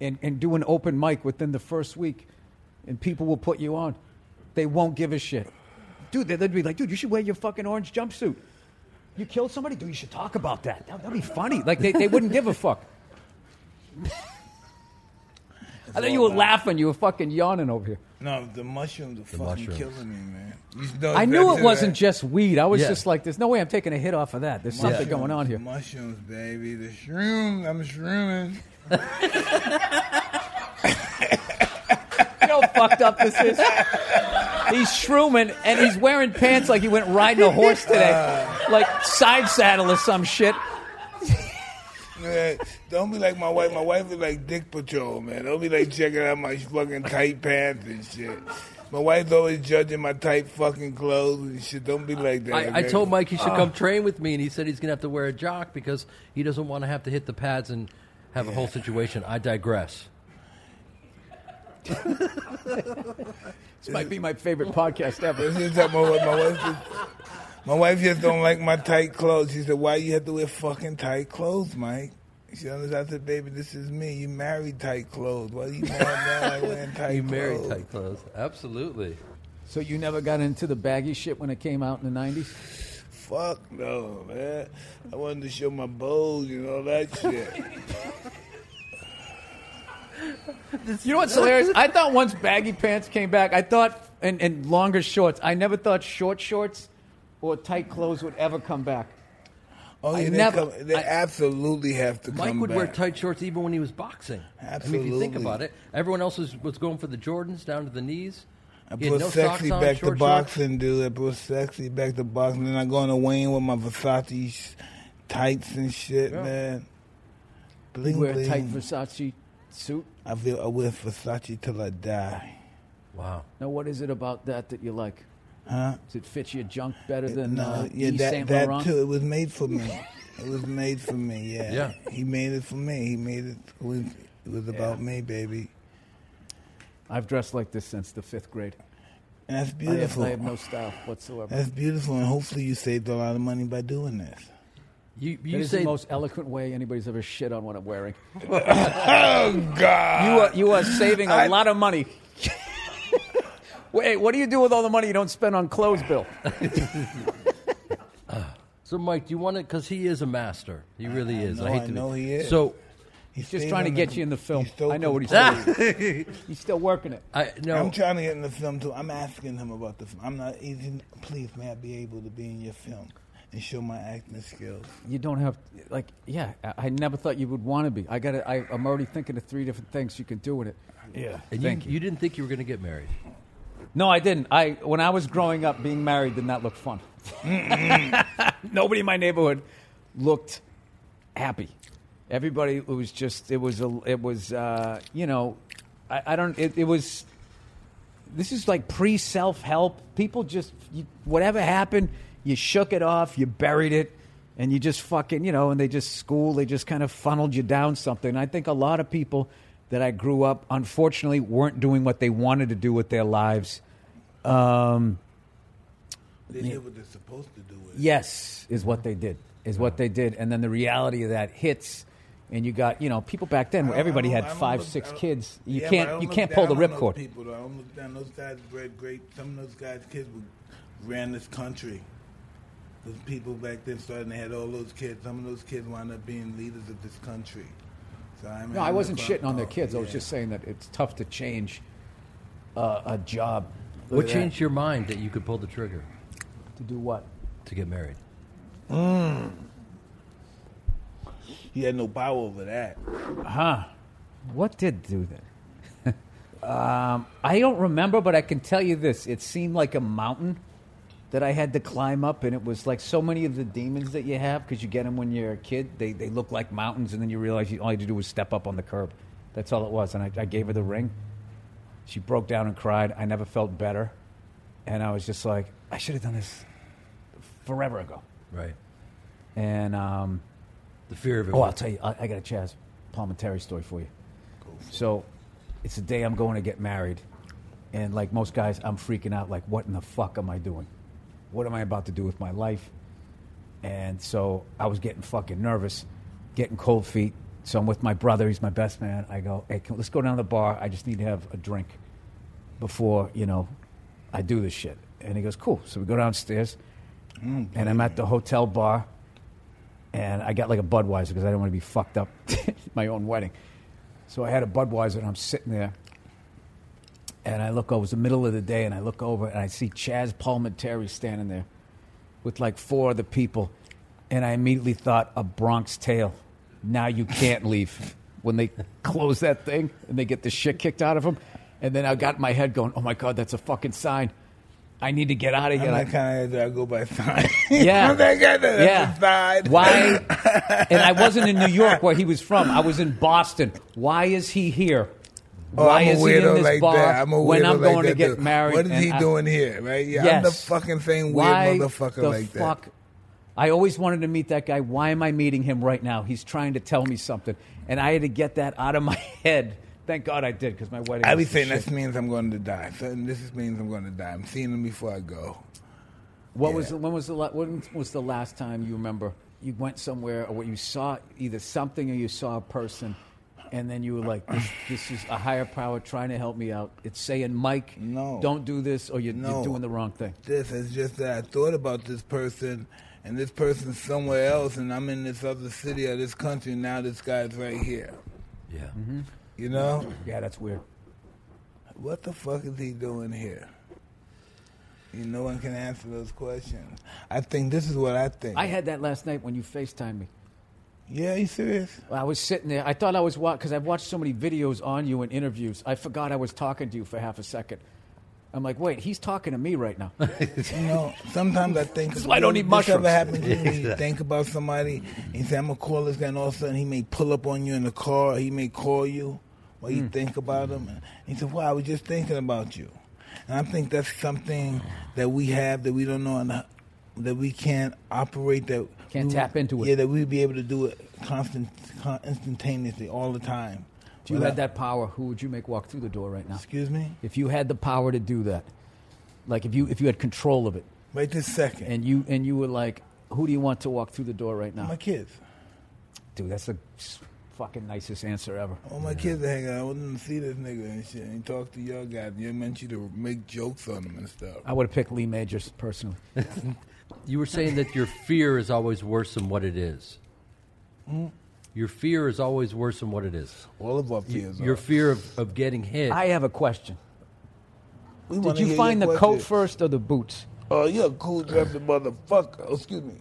and and do an open mic within the first week, and people will put you on. They won't give a shit, dude. They'd they'd be like, dude, you should wear your fucking orange jumpsuit. You killed somebody, dude. You should talk about that. That would be funny. Like they, they wouldn't give a fuck. I thought you were laughing. You were fucking yawning over here. No, the mushrooms are fucking mushrooms. killing me, man. You know I knew it uh, wasn't that. just weed. I was Yeah. just like, there's no way I'm taking a hit off of that. There's something Mushrooms, going on here. Mushrooms, baby. The shroom. I'm shrooming. You know how fucked up this is? He's shrooming and he's wearing pants like he went riding a horse today. Like side saddle or some shit. Man, don't be like my wife. My wife is like Dick Patrol, man. Don't be like checking out my fucking tight pants and shit. My wife's always judging my tight fucking clothes and shit. Don't be like that. I, I man. told Mike he should come ah. train with me, and he said he's gonna have to wear a jock because he doesn't want to have to hit the pads and have a whole situation. I digress. This might be my favorite podcast ever. This is talking about my wife just, my wife just don't like my tight clothes. She said, "Why you have to wear fucking tight clothes, Mike?" She understood. I said, "Baby, this is me. You married tight clothes. Why you mad now like wearing tight You married tight clothes, absolutely. So you never got into the baggy shit when it came out in the 90s? Fuck no, man. I wanted to show my bows and all that shit. You know what's hilarious? I thought once baggy pants came back, I thought, and, and longer shorts, I never thought short shorts or tight clothes would ever come back. Oh, I they, never- come, they I- absolutely have to Mike come would back. wear tight shorts even when he was boxing. Absolutely. I mean, if you think about it, everyone else was, was going for the Jordans down to the knees. I He had put no sexy socks on, back to short shorts. boxing, dude. I put sexy back to boxing. Then I go on a Wayne with my Versace tights and shit, Yeah. man. You Bling, wear bling. tight Versace suit. I feel I wear Versace till I die. Wow. Now, what is it about that that you like? Huh? Does it fit your junk better than no, uh, yeah, Yves that, Saint that Laurent? too. It was made for me. it was made for me. Yeah. Yeah. He made it for me. He made it. It was, it was about me, baby. I've dressed like this since the fifth grade. And that's I have, beautiful. I have no style whatsoever. That's beautiful, and hopefully you saved a lot of money by doing this. You That you is say the most eloquent way anybody's ever shit on what I'm wearing. Oh God! You are you are saving a I- lot of money. Wait, what do you do with all the money you don't spend on clothes, Bill? so. Mike, do you want to? Because he is a master. He really is. know, I hate I to be- know he is. So He's just trying to get the- you in the film. I know what he's controlled. saying. he's still working it. I no. I'm trying to get in the film too. I'm asking him about the film. I'm not easy. Please, may I be able to be in your film and show my acting skills? You don't have like yeah. I, I never thought you would want to be. I got. I, I'm already thinking of three different things you can do with it. Yeah. and Thank you, you didn't think you were going to get married. No, I didn't. I when I was growing up, being married did not look fun. Nobody in my neighborhood looked happy. Everybody it was just it was a it was uh, you know I, I don't it, it was this is like pre self help. People just you, whatever happened, you shook it off, you buried it, and you just fucking you know. And they just school, they just kind of funneled you down something. I think a lot of people that I grew up, unfortunately, weren't doing what they wanted to do with their lives. Um, They did what they're supposed to do yes, is what they did. Is what they did, and then the reality of that hits. And you got, you know, people back then where everybody had don't- I don't five, look- six kids. You Yeah, can't, you can't down pull the ripcord. People, though. I don't look down. Those guys bred great. Some of those guys' kids ran this country. Those people back then started. and They had all those kids. Some of those kids wound up being leaders of this country. So I mean, No, I wasn't shitting on their kids. I was just saying that it's tough to change uh, a job. Look What at that. changed your mind that you could pull the trigger to do what? to get married? He had no power over that. Huh? What did do that? um, I don't remember, but I can tell you this: it seemed like a mountain that I had to climb up, and it was like so many of the demons that you have because you get them when you're a kid. They they look like mountains, and then you realize you, all you had to do was step up on the curb. That's all it was. And I, I gave her the ring. She broke down and cried. I never felt better, and I was just like, I should have done this forever ago. Right. And um, The fear of it. Oh, I'll tell you, I, I got a Chazz Palminteri story for you. So, it's the day I'm going to get married, and like most guys, I'm freaking out. Like, what in the fuck am I doing? What am I about to do with my life? And so I was getting fucking nervous, getting cold feet. So I'm with my brother. He's my best man. I go, hey, can, let's go down to the bar. I just need to have a drink before you know I do this shit. And he goes, cool. So we go downstairs, and I'm at the hotel bar and I got like a Budweiser because I didn't want to be fucked up my own wedding. So I had a Budweiser, and I'm sitting there, and I look over. It's the middle of the day, and I look over, and I see Chazz Palminteri standing there with like four other people, and I immediately thought a Bronx Tale. Now you can't leave when they close that thing and they get the shit kicked out of them. And then I got in my head going, "Oh my god, that's a fucking sign. I need to get out of I'm here." that kind of guy that go by sign. Yeah. I'm that guy that yeah. Why? and I wasn't in New York where he was from. I was in Boston. Why is he here? Oh, Why I'm a is he weirdo in this like that. I'm a weirdo when I'm like going to get too. married? What is he I- doing here? Right? Yeah, Yes. I'm the fucking same weird Why motherfucker the like fuck? that. I always wanted to meet that guy. Why am I meeting him right now? He's trying to tell me something, and I had to get that out of my head. Thank God I did because my wedding. I was be saying shit. this means I'm going to die. So this means I'm going to die. I'm seeing him before I go. What Yeah. was the, when was the when was the last time you remember you went somewhere or what you saw either something or you saw a person, and then you were like, "This, this is a higher power trying to help me out." It's saying, "Mike, No. don't do this," or you're, No. you're doing the wrong thing. This is just that I thought about this person, and this person's somewhere else, and I'm in this other city or this country. And now this guy's right here. Yeah. Mm-hmm. You know Yeah, that's weird. what the fuck is he doing here? You no one can answer those questions. I think this is what I think. I had that last night when you Facetimed me. Yeah, you serious? I was sitting there. I thought I was watching because I've watched so many videos on you and interviews. I forgot I was talking to you for half a second. I'm like, wait, he's talking to me right now. You know, sometimes I think This is why I don't eat this mushrooms. ever happens to me. You think about somebody and say, "I'm gonna call this guy," and all of a sudden he may pull up on you in the car. He may call you while you hmm. think about him. And he said, "Wow, I was just thinking about you." And I think that's something that we have that we don't know, and that we can't operate. That Can't we- tap into it. Yeah, that we'd be able to do it constant, con- instantaneously, all the time. If you Without- had that power, who would you make walk through the door right now? Excuse me. If you had the power to do that, like if you if you had control of it, Right this second. and you and you were like, who do you want to walk through the door right now? my kids. Dude, that's the fucking nicest answer ever. All my kids are hanging out. I wouldn't see this nigga and shit. And talk to your guys. You meant you to make jokes on them and stuff. I would have picked Lee Majors personally. You were saying that your fear is always worse than what it is. Your fear is always worse than what it is. All of our fears. Your are. fear of, of getting hit. I have a question. We Did you find the your coat first or the boots? Oh, you're a cool dressing motherfucker. Oh, excuse me.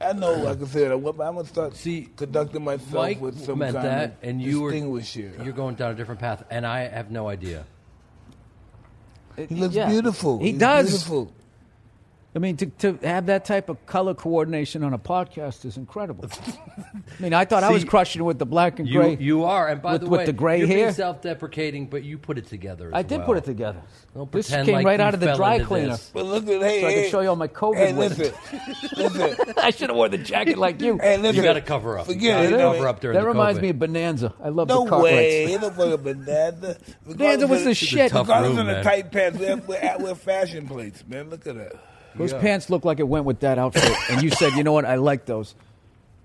I know, like I said, I'm gonna start See, conducting myself Mike with some meant kind that, of and you were distinguisher. you're going down a different path, and I have no idea. He looks Yeah. beautiful. He He's does. Beautiful. I mean, to, to have that type of color coordination on a podcast is incredible. I mean, I thought I was See, crushing it with the black and gray. you are, and by With- the with the gray you're being hair? self-deprecating, but you put it together. As I did well. put it together. Don't This pretend came like right you out of the fell dry into cleaner. this. But look at hey, So I can hey, show you all my COVID Hey, with listen, listen. I should have worn the jacket like you. Hey, listen. You got to cover up. Forget you gotta it. cover up during that the reminds COVID. me of Bonanza. I love No the Cartwrights. way. Ain't no fucking banana. Bonanza was the shit. tough Regardless room, of the man. tight pants, we're, we're, at, we're fashion plates, man. Look at that. Those pants look like it went with that outfit. and you said, you know what? I like those.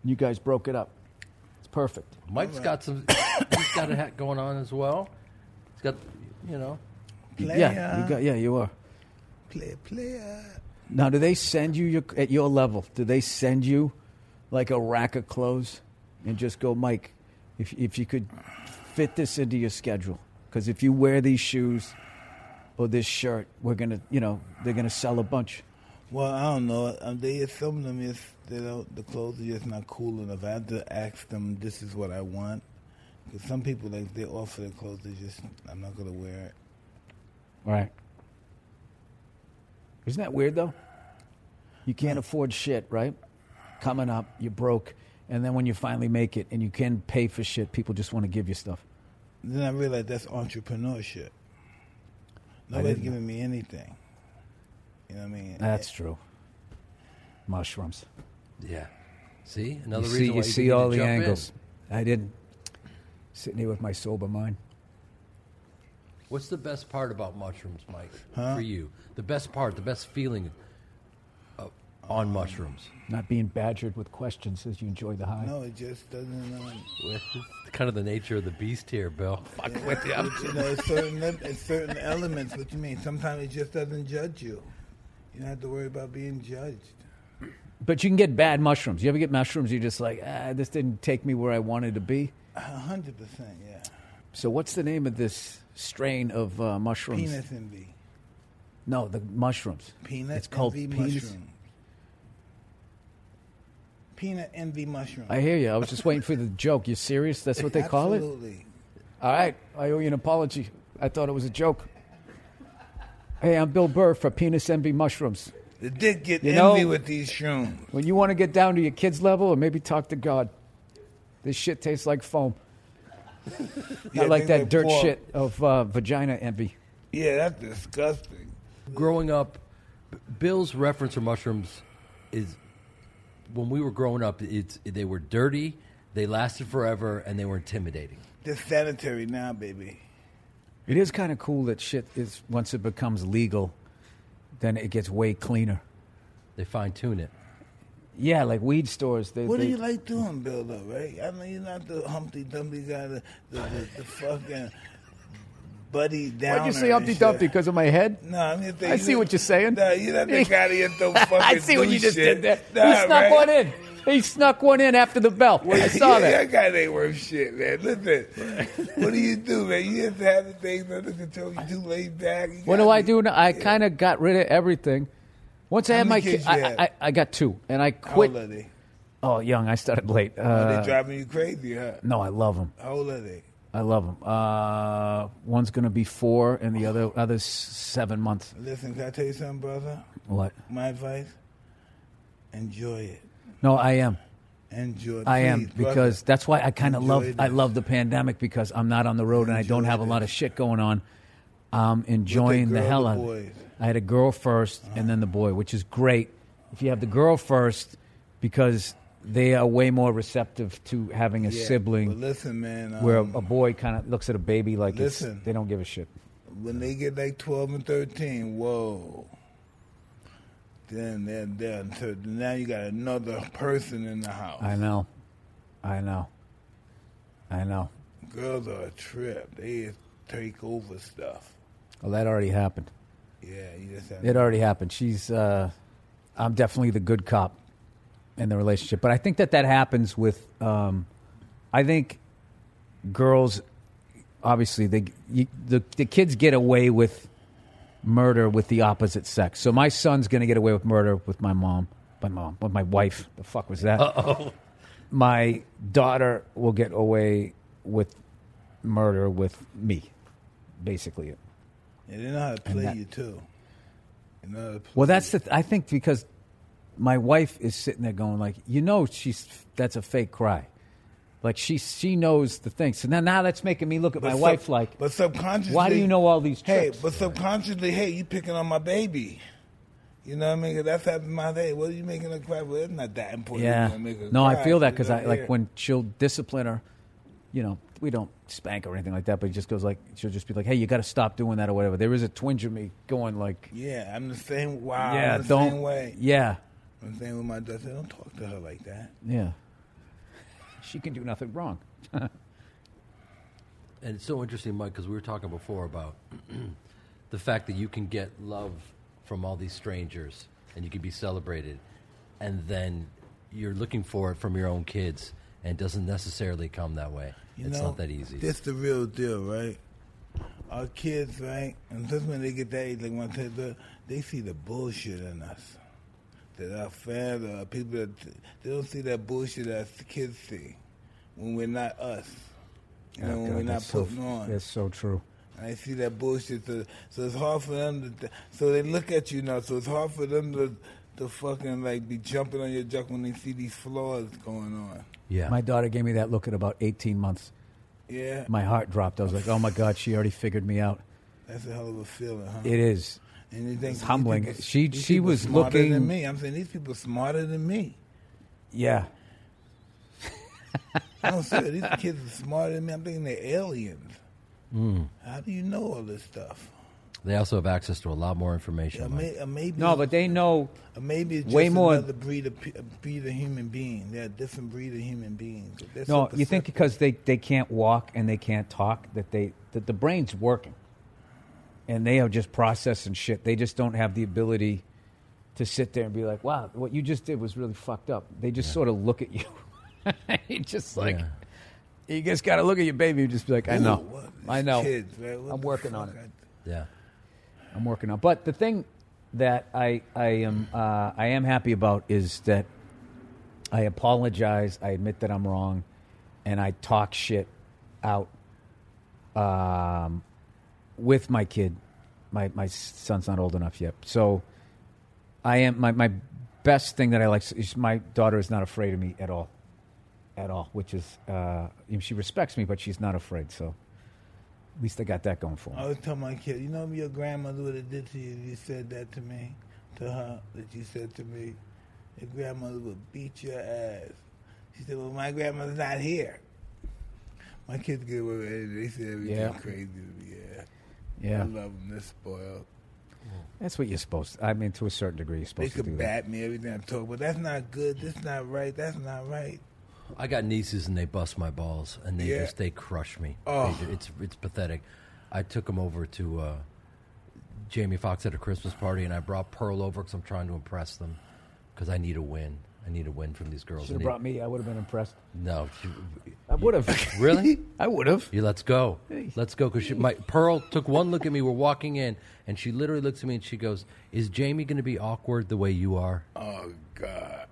You guys broke it up. It's perfect. Mike's got some. he's got a hat going on as well. He's got, you know. Player. Yeah, you got. Yeah, you are. Player, player. Now, do they send you your, at your level? Do they send you like a rack of clothes and just go, Mike? If if you could fit this into your schedule, because if you wear these shoes or this shirt, we're gonna, you know, they're gonna sell a bunch. Well, I don't know. Um, they some of them is they don't, the clothes are just not cool enough. I have to ask them. This is what I want. Because some people like they offer their clothes, they just I'm not gonna wear it. Right. Isn't that weird though? You can't afford shit, right? Coming up, you're broke, and then when you finally make it and you can pay for shit, people just want to give you stuff. Then I realized that's entrepreneurship. Nobody's giving me anything. You know what I mean? That's true. Mushrooms. Yeah. See another you reason see, why you you see all the jump in. angles. I didn't. Sitting here with my sober mind. What's the best part about mushrooms, Mike, Huh? for you? The best part, the best feeling of, on mushrooms. Not being badgered with questions as you enjoy the high. no, it just doesn't. Um, It's kind of the nature of the beast here, Bill. Fuck with you. You know, it's certain it's certain elements. What you mean? Sometimes it just doesn't judge you. You don't have to worry about being judged. But you can get bad mushrooms. You ever get mushrooms? You're just like, ah, this didn't take me where I wanted to be. A hundred percent, yeah. So what's the name of this strain of uh, mushrooms? Penis envy. No, the mushrooms. Peanut It's called envy penis. mushroom. Peanut envy mushroom. I hear you. I was just waiting for the joke. You serious? That's what they call it? Absolutely. All right. I owe you an apology. I thought it was a joke. Hey, I'm Bill Burr for Penis Envy Mushrooms. The did get You envy know- with these shrooms. When you want to get down to your kid's level or maybe talk to God, this shit tastes like foam. Yeah, Not like that dirt pork. shit of uh, vagina envy. Yeah, that's disgusting. growing up, Bill's reference for mushrooms is when we were growing up. It's they were dirty, they lasted forever, and they were intimidating. They're sanitary now, baby. It is kind of cool that shit is, once it becomes legal, then it gets way cleaner. They fine tune it. Yeah, like weed stores. They, What they, do you like doing, Bill? Though, right? I know you're not the Humpty Dumpty guy, the the, the, the fucking buddy down. Why'd you say Humpty Dumpty? Because of my head? No, I'm just I see what you're saying. No, you're not the guy that get the fucking. I see what do you just shit. did there. Nah, he snuck right? one in. He snuck one in after the bell. I saw yeah, that. That guy ain't worth shit, man. Listen, what do you do, man? You just have the things under control. You too laid back. You What do I do now? I kind of got rid of everything. Once I had my kids I. I, I got two, and I How quit. old are they? Oh, young. I started late. Are Uh, they driving you crazy, huh? no, I love them. How old are they? I love them. Uh, one's going to be four, and the other other's seven months. Listen, can I tell you something, brother? What? My advice: enjoy it. No, I am. Enjoy. I am Please, brother. because that's why I kind of love. this. I love the pandemic because I'm not on the road and I don't Enjoy have a lot of shit going on. I'm enjoying the girl, hell out. of it. I had a girl 1st and then the boy, which is great. If you have the girl first, because they are way more receptive to having a Yeah, sibling. Listen, man. Um, where a, a boy kind of looks at a baby like it's, Listen. they don't give a shit. when they get like 12 and 13, whoa. Then they're there. So now you got another person in the house. I know, I know, I know. Girls are a trip. They take over stuff. Well, that already happened. Yeah, you just have It already happened. She's. Uh, I'm definitely the good cop in the relationship, but I think that that happens with um, I think girls, obviously, they you, the the kids get away with murder with the opposite sex. So my son's going to get away with murder with my mom, my mom, with my wife. The fuck was that? Oh, My daughter will get away with murder with me, basically. And they know how to play that- you too. They know how to play Well, that's you. the. Th- I think because my wife is sitting there going like, you know, she's that's a fake cry, like she she knows the thing. So now now that's making me look at my But wife like, but subconsciously, why do you know all these tricks? Hey, but subconsciously, hey, you picking on my baby. You know what I mean? 'Cause that's happened my day. What are you making her cry? Well, it's not that important. yeah, You're make her no, I feel that because I like when she'll discipline her, you know, we don't spank or anything like that, but it just goes like she'll just be like, hey, you got to stop doing that or whatever. There is a twinge of me going like, Yeah, I'm the same. Wow, yeah, I'm the don't, same way. yeah, I'm the same with my daughter. Don't talk to her like that. yeah. She can do nothing wrong. And it's so interesting, Mike, because we were talking before about the fact that you can get love from all these strangers and you can be celebrated, and then you're looking for it from your own kids, and it doesn't necessarily come that way. You it's know, not that easy. That's the real deal, right? Our kids, right? And just when they get that age, like when they, they see the bullshit in us. That our fans, our people, that they don't see that bullshit that the kids see when we're not us. You know, Oh, when God, we're not that's so- putting on. That's so true. And I see that bullshit. So, so it's hard for them to. So they look at you now. So it's hard for them to, to fucking like be jumping on your junk when they see these flaws going on. yeah. My daughter gave me that look at about 18 months. Yeah, My heart dropped. I was like, oh my God, she already figured me out. that's a hell of a feeling, huh? It is. And you think It's humbling. people- She- she people was smarter looking- than me. I'm saying these people smarter than me. Yeah. I don't say these kids are smarter than me. I'm thinking they're aliens. Hmm. How do you know all this stuff? They also have access to a lot more information. Yeah, may, uh, maybe No, but they know. uh, maybe it's just way more- another breed of pe- uh, breed of human being. They're a different breed of human beings. They're so No, you think because they, they can't walk and they can't talk that they that the brain's working, and they are just processing shit. They just don't have the ability to sit there and be like, "Wow, what you just did was really fucked up." They just sort of look at you. Just like Yeah. you just got to look at your baby and just be like, "I know, what? I know, Kids, I'm working on it." yeah. I'm working on. But the thing that I I am uh, I am happy about is that I apologize. I admit that I'm wrong, and I talk shit out um, with my kid. My my son's not old enough yet, so I am my my best thing that I like is my daughter is not afraid of me at all, at all. Which is uh, she respects me, but she's not afraid. So at least I got that going for me. I always tell my kid, you know your grandmother would have did to you if you said that to me, to her, that you said to me? Your grandmother would beat your ass. She said, well, my grandmother's not here. My kids get away with it. They say everything Yeah. crazy to me. Yeah. Yeah. I love them. They're spoiled. That's what you're supposed to. I mean, to a certain degree, you're They supposed to do could that. bat me everything I talk, but that's not good. That's not right. That's not right. I got nieces and they bust my balls and they Yeah. just they crush me. Oh. They ju- it's it's pathetic. I took them over to uh, Jamie Foxx at a Christmas party and I brought Pearl over because I'm trying to impress them because I need a win. I need a win from these girls. Should have brought me. I would have been impressed. No, she- I would have. really? I would have. Yeah, let's go. Let's go. Because my Pearl took one look at me. We're walking in, and she literally looks at me and she goes, "Is Jamie going to be awkward the way you are?" Oh, God.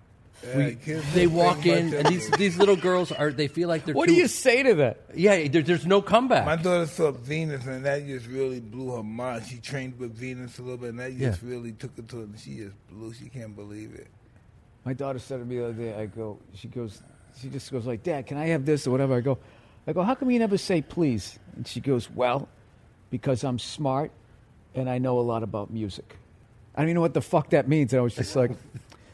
Yeah, We- kids they don't walk think in, and of these it. these little girls are. They feel like they're. What too, do you say to that? Yeah, there, there's no comeback. My daughter saw Venus, and that just really blew her mind. She trained with Venus a little bit, and that just Yeah. really took it to it. She just blew. She can't believe it. My daughter said to me the other day. I go. She goes. She just goes like, "Dad, can I have this or whatever?" I go. I go. How come you never say please? And she goes, "Well, because I'm smart and I know a lot about music." I don't even know what the fuck that means. And I was just like,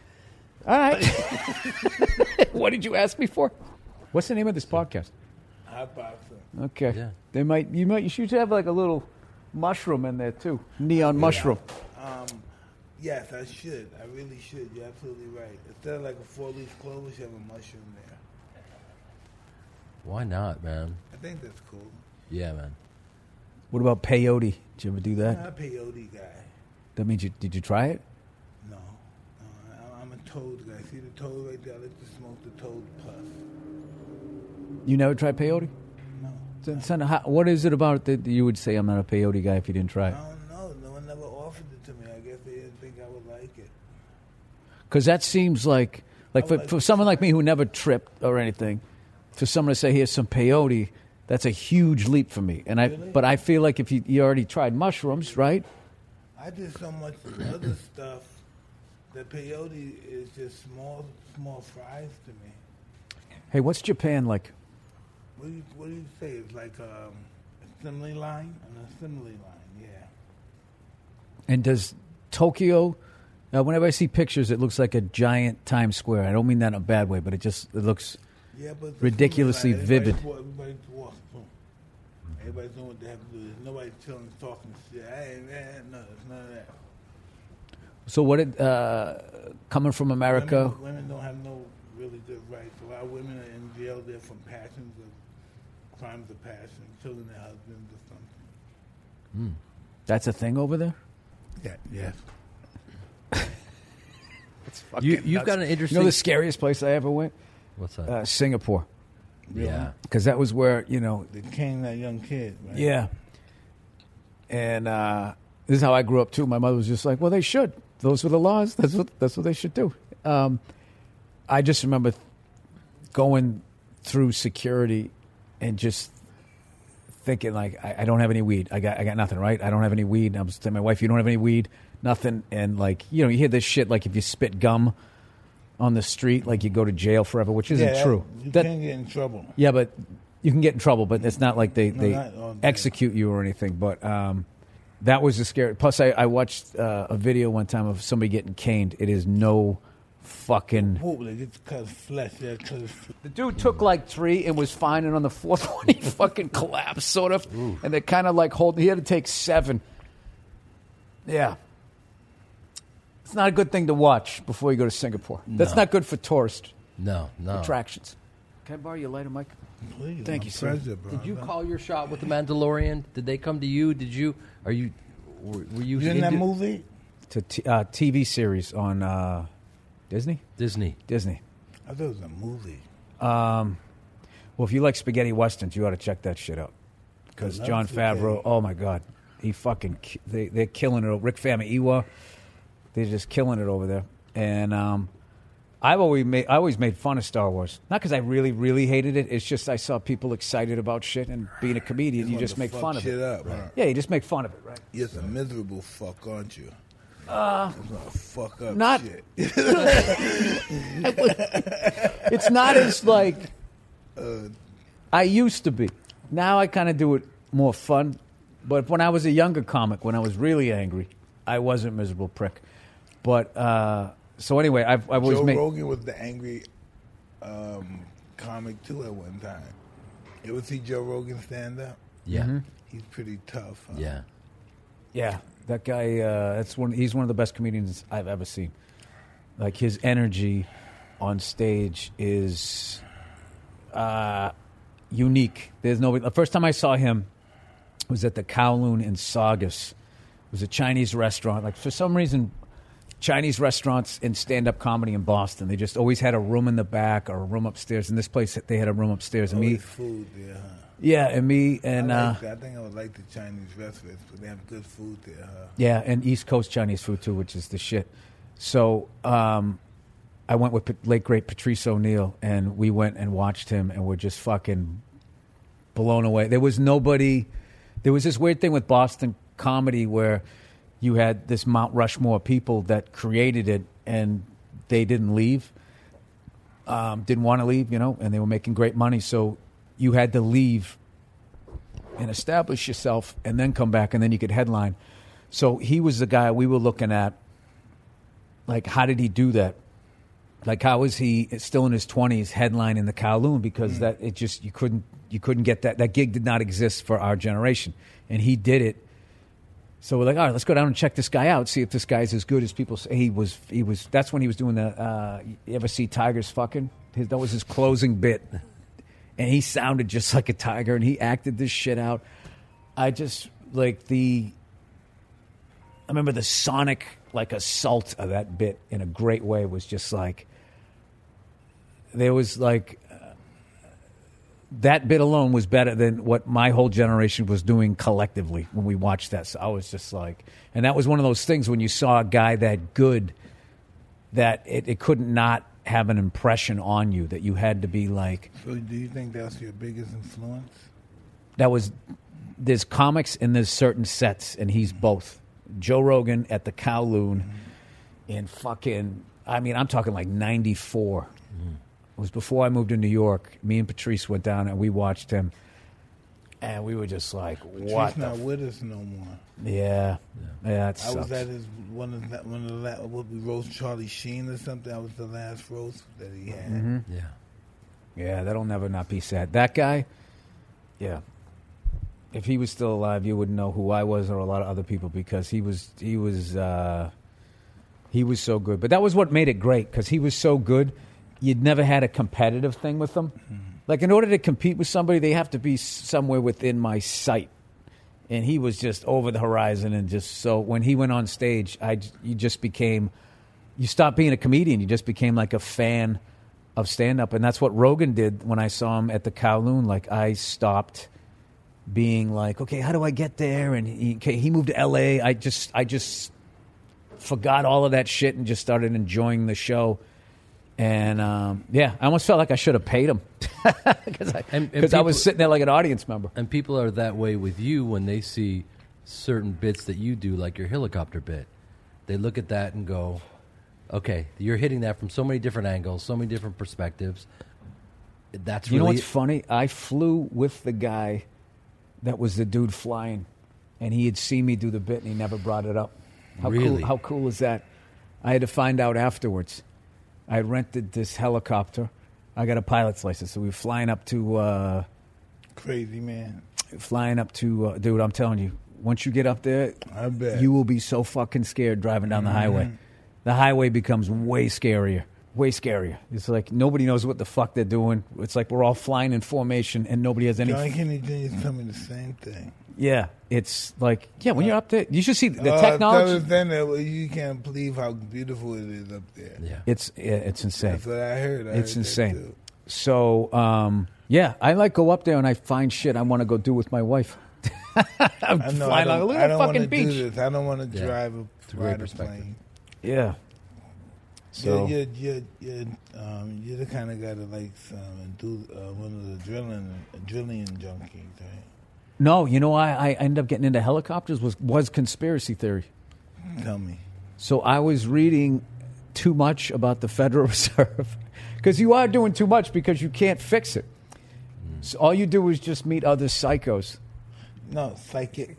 "All right." what did you ask me for? What's the name of this podcast? Hot boxing. Okay. Yeah. They might. You might. You should have like a little mushroom in there too. Neon mushroom. Yes, I should. I really should. You're absolutely right. Instead of like a four-leaf clover, you have a mushroom there. Why not, man? I think that's cool. Yeah, man. What about peyote? Did you ever do that? I'm that? not a peyote guy. That means you did you try it? No. no I- I'm a toad guy. See the toad right there? I like to smoke the toad puff. You never tried peyote? No. So- so how- what is it about that you would say I'm not a peyote guy if you didn't try I it? don't know. No one never offered it to me. I guess they didn't think I would like it. Because that seems like, like for, for someone like me who never tripped or anything, for someone to say here's some peyote, that's a huge leap for me. And I, Really? but I feel like if you, you already tried mushrooms, right? I did so much other stuff that peyote is just small, small fries to me. Hey, what's Japan like? What do you, what do you say? It's like um, assembly line? An assembly line, yeah. And does Tokyo? Uh, whenever I see pictures, it looks like a giant Times Square. I don't mean that in a bad way, but it just it looks. Yeah, but Ridiculously assembly line. vivid. Everybody's, everybody's walking. Everybody's doing what they have to do. There's nobody chilling, talking shit. Hey, man, no, it's none of that. So what? It, uh, coming from America, Women, women don't have no really good rights. A lot of women are in jail there from passions of crimes of passion, killing their husbands or something. that's a thing over there. Yeah, yes. You, you've got an interesting. You interesting. know the scariest place I ever went? What's that? Uh, Singapore, yeah. because that was where you know They came that young kid, right? Yeah. And uh, this is how I grew up too. My mother was just like, "Well, they should. Those were the laws. That's what that's what they should do." Um, I just remember going through security and just thinking like, I, "I don't have any weed. I got I got nothing. Right? I don't have any weed." And I was telling my wife, "You don't have any weed, nothing." And like, you know, you hear this shit like if you spit gum on the street, like you go to jail forever, which isn't Yeah, that- true. You That- can't get in trouble. yeah, but you can get in trouble, but it's not like they, they not all day. execute you or anything. But um, that was a scary. Plus, I, I watched uh, a video one time of somebody getting caned. It is no fucking. Whoop, they get cut flesh. Yeah, cut his f- The dude took like three and was fine, and on the fourth one he fucking collapsed, sort of. And they kind of like hold. He had to take seven. Yeah. It's not a good thing to watch before you go to Singapore. That's No. not good for tourist No, no. attractions. Can I borrow your lighter, Mike? Please, Thank my you, sir. pleasure, bro. Did you call your shot with the Mandalorian? Did they come to you? Did you? Are you? Were, were you? You in that into- movie? to t- uh, TV series on uh, Disney. Disney. Disney. I thought it was a movie. Um, well, if you like spaghetti westerns, you ought to check that shit out. Because I love John spaghetti. Favreau, oh my god, he fucking ki- they they're killing it. Rick Famuyiwa, they're just killing it over there. And um, I've always made I always made fun of Star Wars, not because I really really hated it. It's just I saw people excited about shit, and being a comedian, you just make fun of it. up, huh? Yeah, you just make fun of it, right? You're a miserable fuck, aren't you? Uh, fuck up not- shit. it's not as like I used to be. Now I kind of do it more fun. But when I was a younger comic, when I was really angry, I was a miserable prick. But uh, so anyway, I've, I've always Joe made. Rogan was the angry um, comic too at one time. You ever see Joe Rogan stand up? Yeah. Mm-hmm. He's pretty tough. Huh? Yeah. Yeah, that guy. Uh, that's one. He's one of the best comedians I've ever seen. Like his energy on stage is uh, unique. There's no. The first time I saw him was at the Kowloon in Saugus. It was a Chinese restaurant. Like for some reason, Chinese restaurants and stand-up comedy in Boston, they just always had a room in the back or a room upstairs. In this place, they had a room upstairs. And me, food huh? yeah, and me and I, uh, like that. I think I would like the Chinese restaurants, but they have good food there, huh? Yeah, and East Coast Chinese food too, which is the shit. So um, I went with late great Patrice O'Neal, and we went and watched him, and we're just fucking blown away. There was nobody. There was this weird thing with Boston comedy where you had this Mount Rushmore people that created it, and they didn't leave, um, didn't want to leave, you know, and they were making great money, so you had to leave and establish yourself and then come back and then you could headline. So he was the guy we were looking at. Like, how did he do that? Like, how is he still in his twenties headlining the Kowloon? Because that it just you couldn't you couldn't get that that gig did not exist for our generation, and he did it. So we're like, all right, let's go down and check this guy out, see if this guy's as good as people say he was. He was. That's when he was doing the. Uh, you ever see tigers fucking? His, that was his closing bit, and he sounded just like a tiger, and he acted this shit out. I just like the. I remember the sonic like assault of that bit in a great way was just like. There was like that bit alone was better than what my whole generation was doing collectively when we watched that. So I was just like, and that was one of those things when you saw a guy that good that it, it couldn't not have an impression on you that you had to be like So, do you think that's your biggest influence? that was there's comics and there's certain sets and he's mm-hmm. both joe rogan at the kowloon mm-hmm. in fucking i mean i'm talking like 94 it was before i moved to new york me and patrice went down and we watched him and we were just like what She's the not with us no more. yeah yeah it I was at his one of the, one of the la- what we roast Charlie Sheen or something. That was the last roast that he had. Mm-hmm. Yeah. Yeah, that'll never not be sad. That guy, yeah. If he was still alive, you wouldn't know who I was or a lot of other people because he was he was uh, he was so good. But that was what made it great because he was so good. You'd never had a competitive thing with them. Mm-hmm. Like in order to compete with somebody, they have to be somewhere within my sight. And he was just over the horizon and just so when he went on stage, I you just became you stopped being a comedian. You just became like a fan of stand up. And that's what Rogan did when I saw him at the Kowloon. Like, I stopped being like, okay, how do I get there? And he, okay, he moved to LA. I just, I just forgot all of that shit and just started enjoying the show. And um, yeah, I almost felt like I should have paid him because I, And- and 'cause I was sitting there like an audience member. And people are that way with you when they see certain bits that you do, like your helicopter bit. They look at that and go, okay, you're hitting that from so many different angles, so many different perspectives. That's You know really what's funny? I flew with the guy that was the dude flying, and he had seen me do the bit, and he never brought it up. How Really? cool? How cool is that? I had to find out afterwards. I rented this helicopter. I got a pilot's license, so we were flying up to uh, Crazy man. flying up to uh, dude. I'm telling you, once you get up there, I bet. you will be so fucking scared driving down the highway. Mm-hmm. The highway becomes way scarier. Way scarier. It's like nobody knows what the fuck they're doing. It's like we're all flying in formation and nobody has any. John Kennedy Jr. told me the same thing. Yeah, it's like yeah. When you're up there, you should see the Uh, technology. tell us then that you can't believe how beautiful it is up there. yeah. It's yeah, it's insane. That's what I heard. I It's heard that insane. too. So um, yeah, I like go up there and I find shit I want to go do with my wife. I'm I know. I flying don't, look I at the don't fucking want to beach. do this. I don't want to Yeah. drive a, a great ride a perspective. plane. Yeah. So you're, you're, you're, you're, um, you're the kind of guy that likes um, do uh, one of the drilling drilling junkies, right? No, you know why I ended up getting into helicopters was was conspiracy theory. Tell me. So I was reading too much about the Federal Reserve because you are doing too much because you can't fix it. Mm. So all you do is just meet other psychos No, psychic.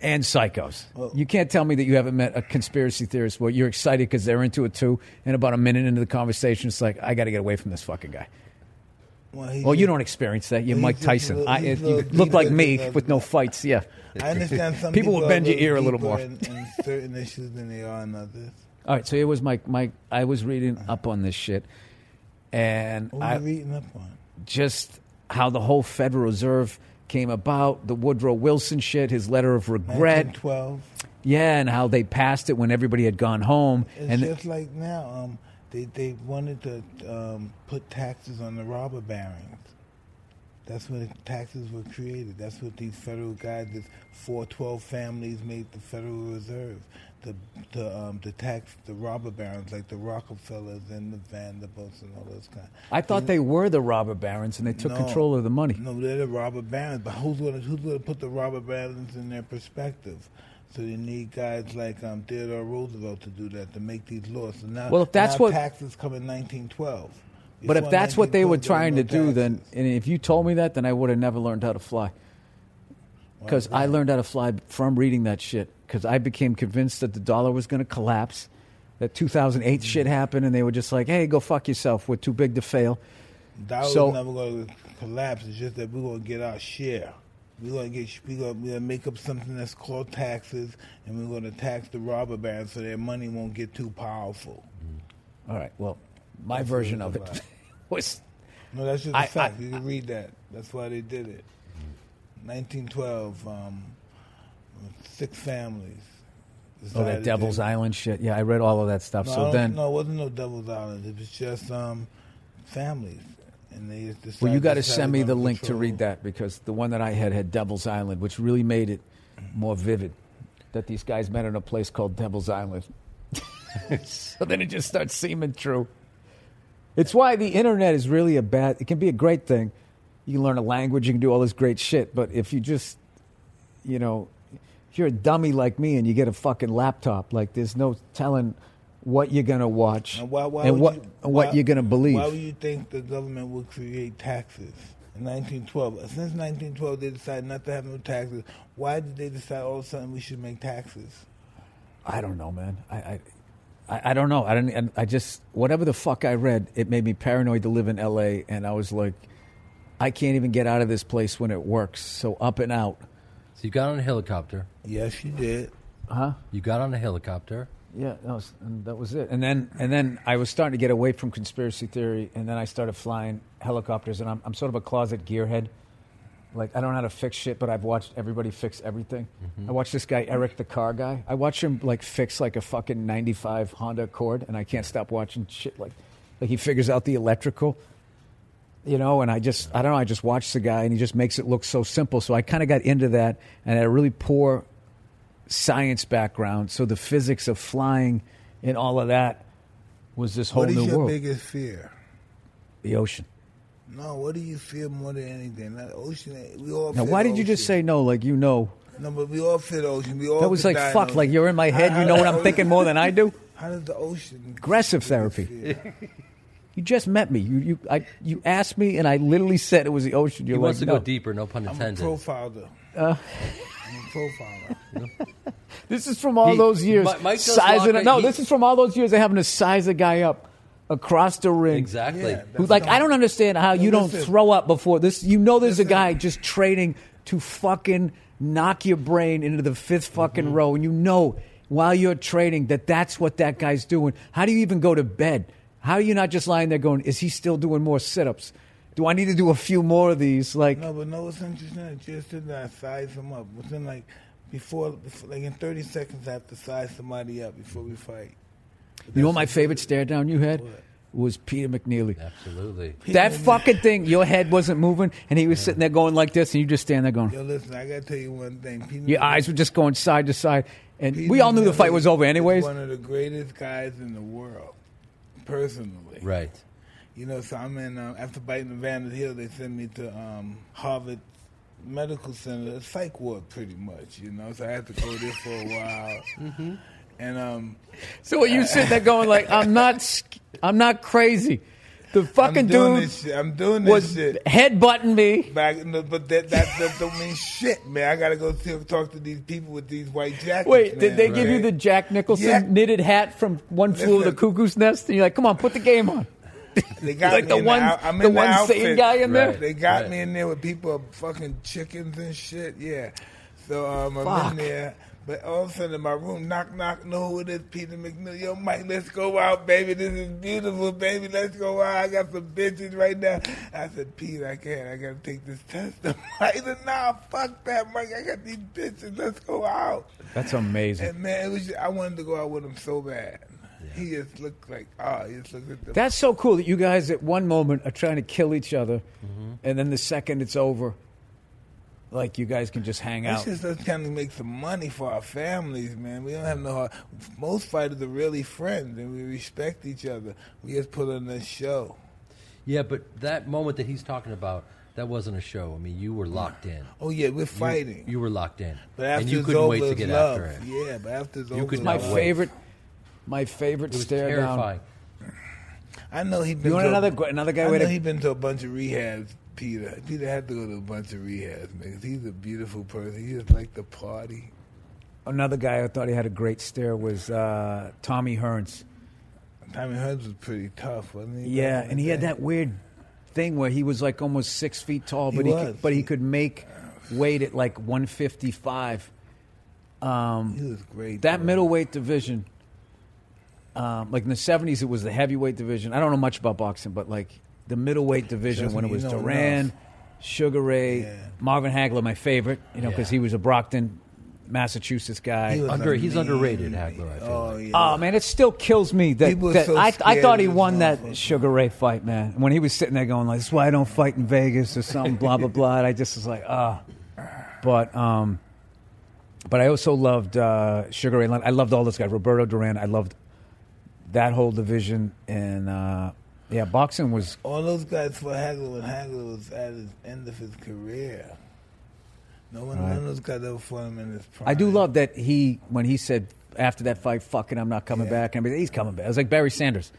and psychos. Well- you can't tell me that you haven't met a conspiracy theorist where you're excited because they're into it too, and about a minute into the conversation, it's like I got to get away from this fucking guy. Well, Well, you don't experience that. You're Well, Mike he's just a Tyson. little- I, he's you little look like me with no fights. Yeah. I understand some People people, will bend your ear a little more. in, in certain issues than they are in others. All right. So here was my my. I was reading up on this shit, and What I reading up on? just how the whole Federal Reserve came about, the Woodrow Wilson shit, his letter of regret, 1912. yeah, and how they passed it when everybody had gone home, It's and just like now. Um, they they wanted to um, put taxes on the robber barons. That's when the taxes were created. That's what these federal guys, this 412 families, made the Federal Reserve. The the um, the tax the robber barons like the Rockefellers and the Vanderbilts and all those kind. I thought they were the robber barons, and they took No. control of the money. No, they're the robber barons. But who's going to who's going to put the robber barons in their perspective? So you need guys like um, Theodore Roosevelt to do that to make these laws. So now, Well, if that's what- taxes come in 1912. But if that's what they were 1912, trying to there do, then and if you told me that, then I would have never learned how to fly. Because I learned how to fly from reading that shit. Because I became convinced that the dollar was going to collapse. That 2008 shit happened, and they were just like, "Hey, go fuck yourself. We're too big to fail." Dollar's So- never going to collapse. It's just that we're going to get our share. We're going to get we're going we're to make up something that's called taxes, and we're going to tax the robber barons so their money won't get too powerful. All right. Well, my That's version of it was No, that's just a I- fact. I- you can read that. That's why they did it. 1912, um, six families. oh that Devil's Island shit. Yeah, I read all of that stuff. No, so then, no, it wasn't no Devil's Island. It was just um, families. And they Well, you got to send me the link to read that because the one that I had had Devil's Island, which really made it more vivid that these guys met in a place called Devil's Island. so then it just starts seeming true. It's why the internet is really a bad. It can be a great thing. You can learn a language, you can do all this great shit. But if you just, you know, if you're a dummy like me and you get a fucking laptop, like there's no telling what you're gonna watch And why, why and what you- and what why- you're gonna believe. Why would you think the government would create taxes in 1912? Since 1912, they decided not to have no taxes. Why did they decide all of a sudden we should make taxes? I don't know, man. I, I, I, I don't know. I don't. I just whatever the fuck I read, it made me paranoid to live in L.A. And I was like, I can't even get out of this place when it works. So up and out, So you got on a helicopter. Yes, you did. huh? You got on a helicopter. Yeah, that was, and that was it. And then and then I was starting to get away from conspiracy theory, and then I started flying helicopters. And I'm I'm sort of a closet gearhead. Like I don't know how to fix shit, but I've watched everybody fix everything. Mm-hmm. I watched this guy Eric, the car guy. I watched him like fix like a fucking '95 Honda Accord, and I can't stop watching shit like like he figures out the electrical. You know, and I just I don't know. I just watched the guy, and he just makes it look so simple. So I kind of got into that, and I had a really poor science background, so the physics of flying and all of that was this whole new world. what is your world. biggest fear? the ocean. No, what do you fear more than anything? That ocean. We all. Now, why the did you just say no? Like you know, No, but we all fear the ocean. We all. that was like die fuck. Like you're in my head. You know what I'm thinking more than I do. How does the ocean? Aggressive therapy. You just met me. You you I you asked me, and I literally said it was the ocean. You're He like, wants to no. go deeper. No pun intended. I'm a intended. profiler. Uh. I'm a profiler. This is from all He- those years. Mike sizing lock. No. He- this is from all those years of having to size a guy up across the ring. Exactly. Yeah, Who's like, dumb. I don't understand how you don't listen. throw up before this. You know, there's a Listen. guy just training to fucking knock your brain into the fifth fucking Mm-hmm. row, and you know while you're training that that's what that guy's doing. How do you even go to bed? How are you not just lying there going, is he still doing more sit-ups? Do I need to do a few more of these? Like, No, but no, it's interesting. that Just did that size them up. Within like before, before, like in thirty seconds, I have to size somebody up before we fight. you know what my favorite stare down you had What? was Peter McNeeley. Absolutely. That fucking thing, your head wasn't moving, and he was sitting there going like this, and you just stand there going. Yo, listen, I gotta tell you one thing. Peter Your Mc- eyes were just going side to side, and Peter we all knew the fight was over anyways. One of the greatest guys in the world, personally. Right. You know, so I'm in. Um, after biting the Vandal Hill, they sent me to um, Harvard Medical Center, a psych ward, pretty much. You know, so I had to go there for a while. Mm-hmm. And um, So what you sitting there going like, I'm not, I'm not crazy. The fucking I'm doing dude this shit. I'm doing this shit. headbutting me. Back, no, but that, that that don't mean shit, man. I gotta go see, talk to these people with these white jackets. Wait, did man, they give you the Jack Nicholson Yeah. knitted hat from One Flew Over the Cuckoo's Nest? And you're like, come on, put the game on. They got like me the in one- out- I'm the in one outfit. sane guy in there? They got Right. me in there with people fucking chickens and shit. Yeah. So um, I'm Fuck. in there. But all of a sudden in my room, knock, knock, know who it is, Peter McNeil. Yo, Mike, let's go out, baby. This is beautiful, baby. Let's go out. I got some bitches right now. I said, Pete, I can't. I got to take this test. Mike said, nah, fuck that, Mike. I got these bitches. Let's go out. That's amazing. And man, it was just, I wanted to go out with him so bad. He just looked like, oh, he just looked at the That's so cool that you guys at one moment are trying to kill each other, Mm-hmm. and then the second it's over, like you guys can just hang It's out. just us trying to make some money for our families, man. We don't have no. hard- Most fighters are really friends, and we respect each other. We just put on a show. Yeah, but that moment that he's talking about, that wasn't a show. I mean, you were locked in. Oh yeah, we're fighting. You, were locked in, but after and you it's couldn't over, wait to it's get love. after it. Yeah, but after it's You could it's my love. favorite, my favorite It was stare terrifying. down. I know he been. You want to another A, another guy I know a he been to a bunch of rehabs. Peter, Peter had to go to a bunch of rehabs, man. 'cause he's a beautiful person. He just like to party. Another guy I thought he had a great stare was uh, Tommy Hearns. Tommy Hearns was pretty tough, wasn't he? Yeah, and the he had that weird thing where he was like almost six feet tall, but he, was. could, but he could make weight at like 155. Um, He was great. that though. middleweight division, um, like in the 70s, it was the heavyweight division. I don't know much about boxing, but like the middleweight division when it was Duran, enough. Sugar Ray, Yeah. Marvin Hagler, my favorite, you know, because Yeah. he was a Brockton Massachusetts guy. He Under- he's underrated, Hagler, I feel Oh, like. yeah. Oh man, it still kills me that, that so I, I thought he won that. Sugar Ray fight, man. When he was sitting there going like, "This is why I don't fight in Vegas" or something, blah blah blah. And I just was like, ah. But um, but I also loved uh, Sugar Ray. I loved all those guys. Roberto Duran. I loved that whole division, and uh, yeah, boxing was. All those guys for Hagler when Hagler was at his end of his career. No one, none of those guys ever fought him in his prime. I do love that he when he said after that fight, "Fucking, I'm not coming Yeah. back." And he's coming back. It was like Barry Sanders.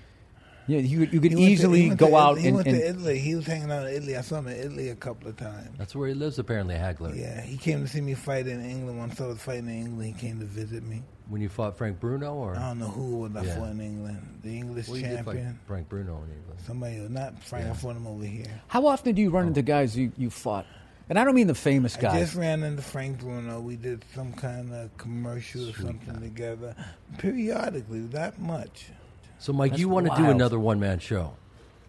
Yeah, you you could He went to- easily go out Italy. He and, went and to Italy. He was hanging out in Italy. I saw him in Italy a couple of times. That's where he lives, apparently, Hagler. Yeah, he came to see me fight in England. Once I was fighting in England, he came to visit me. When you fought Frank Bruno, or I don't know who was I Yeah. fought in England. The English well, you did fight champion. Frank Bruno in England. Somebody, else. not Frank. I fought him over here. How often do you run oh. into guys you, you fought? And I don't mean the famous guys. I just ran into Frank Bruno. We did some kind of commercial or something together, periodically. That much. So, Mike, That's you want to do another one man show.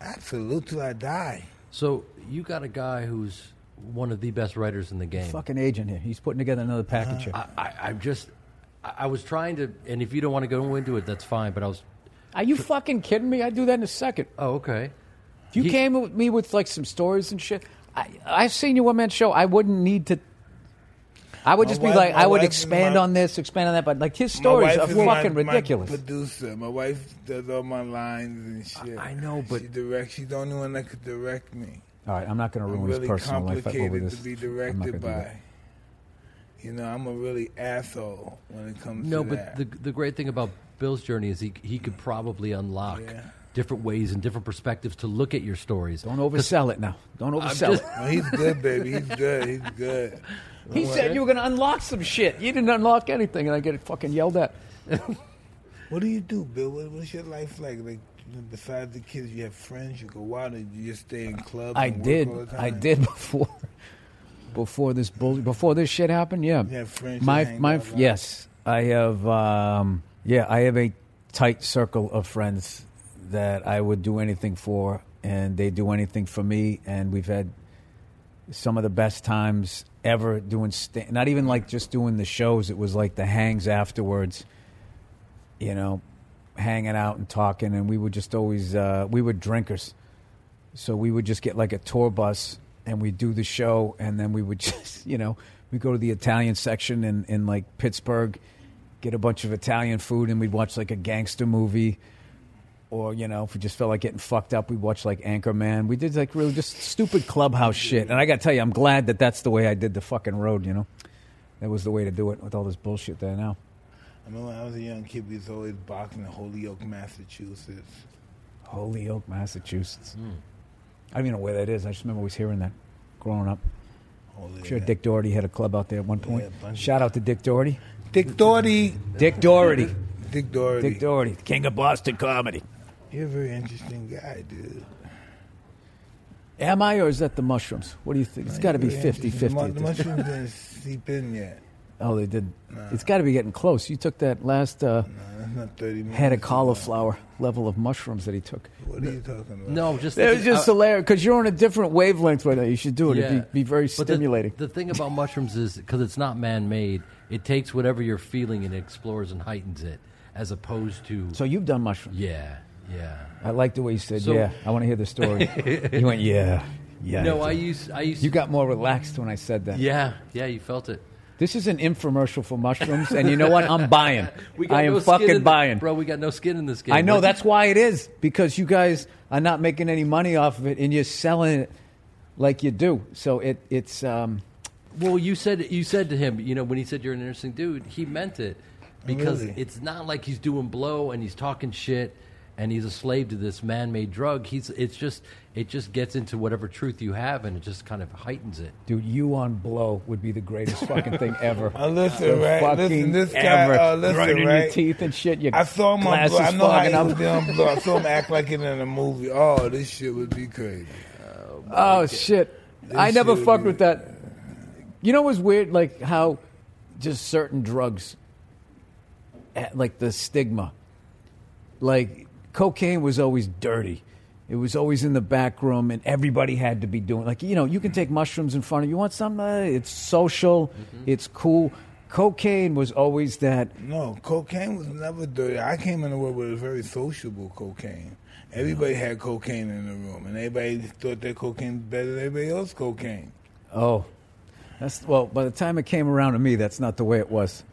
Absolutely, till I die. So, you got a guy who's one of the best writers in the game. Fucking agent here. He's putting together another package uh-huh. here. I, I, I'm just, I, I was trying to, and if you don't want to go into it, that's fine, but I was, Are you fucking kidding me? I'd do that in a second. oh, okay. If you He- came with me with like some stories and shit, I, I've seen your one man show. I wouldn't need to. I would My just wife- be like, my I would wife- expand my- on this, expand on that, but like his stories wife are is my- fucking my ridiculous. producer. My wife does all my lines and shit. I know, but- she directs. She's the only one that could direct me. All right, I'm not going to I'm ruin really his personal life over complicated this. to be I'm not gonna directed do by. That. You know, I'm a really asshole when it comes No, to but that. the the great thing about Bill's journey is he he could probably unlock Yeah. different ways and different perspectives to look at your stories. Don't oversell it now. Don't oversell just- it. No, he's good, baby. He's good. He's good. He said you were going to unlock some shit. You didn't unlock anything, and I get fucking yelled at. What do you do, Bill? What, what's your life like? Like, you besides the kids, you have friends. You go out, or you just stay in clubs. I and work did. all the I did before. Before this bull, before this shit happened, yeah. Friends My my out yes, I have. Um, yeah, I have a tight circle of friends that I would do anything for, and they do anything for me, and we've had some of the best times ever doing. Sta- not even like just doing the shows. It was like the hangs afterwards. You know, hanging out and talking, and we would just always uh, we were drinkers. So we would just get like a tour bus and we'd do the show and then we would just, you know, we go to the Italian section in, in like Pittsburgh, get a bunch of Italian food and we'd watch like a gangster movie. Or, you know, if we just felt like getting fucked up, we'd watch like Anchorman. We did like really just stupid clubhouse shit. And I got to tell you, I'm glad that that's the way I did the fucking road, you know? That was the way to do it with all this bullshit there now. I remember when I was a young kid, we was always boxing in Holyoke, Massachusetts. Holyoke, Massachusetts. Hmm. I don't even know where that is. I just remember always hearing that growing up. Holyoke. I'm sure Dick Doherty had a club out there at one point. Yeah, a bunch of- Shout out to Dick Doherty. Dick Doherty. Dick Doherty. Dick Doherty. Dick Doherty, the king of Boston comedy. You're a very interesting guy, dude. Am I, or is that the mushrooms? What do you think? It's got to be You're 50 interesting. 50. The, mu- the mushrooms didn't seep in yet. Oh, they did. It's got to be getting close. You took that last uh, No, that's not 30 head of ago. cauliflower level of mushrooms that he took. What are you talking about? No, just It was just uh, hilarious because you're on a different wavelength right now. You should do it. yeah. It'd be, be very But the- stimulating. The, thing about mushrooms is because it's not man-made, it takes whatever you're feeling and explores and heightens it, as opposed to so you've done mushrooms. yeah, yeah. I like the way you said, So- yeah. I want to hear the story. you went, yeah, yeah. No, I used I used You got more relaxed when I said that. yeah, yeah. You felt it. This is an infomercial for mushrooms, and you know what? I'm buying. We got I am no skin fucking in the- buying. bro. We got no skin in this game. I know Once that's you- why it is because you guys are not making any money off of it, and you're selling it like you do. So it it's um, Well, you said you said to him, you know, when he said you're an interesting dude, he meant it because Really? it's not like he's doing blow and he's talking shit and he's a slave to this man-made drug. He's it's just it just gets into whatever truth you have and it just kind of heightens it. dude. You on blow would be the greatest fucking thing ever. Oh, listen, The right? fucking Listen, this guy, ever. uh, listen, grinding your right? teeth and shit. Your I saw him on blow. I know how he was on blow. I saw him act like it in a movie. Oh, this shit would be crazy. Oh shit! I never fucked would with that. You know what's weird? Like how just certain drugs, eh, like the stigma. Like cocaine was always dirty. It was always in the back room, and everybody had to be doing. Like you know, you can take mushrooms in front of you. Want some? Uh, it's social. It's cool. cocaine was always that. No, cocaine was never dirty. I came in the world with a very sociable cocaine. Everybody had cocaine in the room, and everybody thought their cocaine was better than everybody else's cocaine. Oh, that's well. By the time it came around to me, that's not the way it was.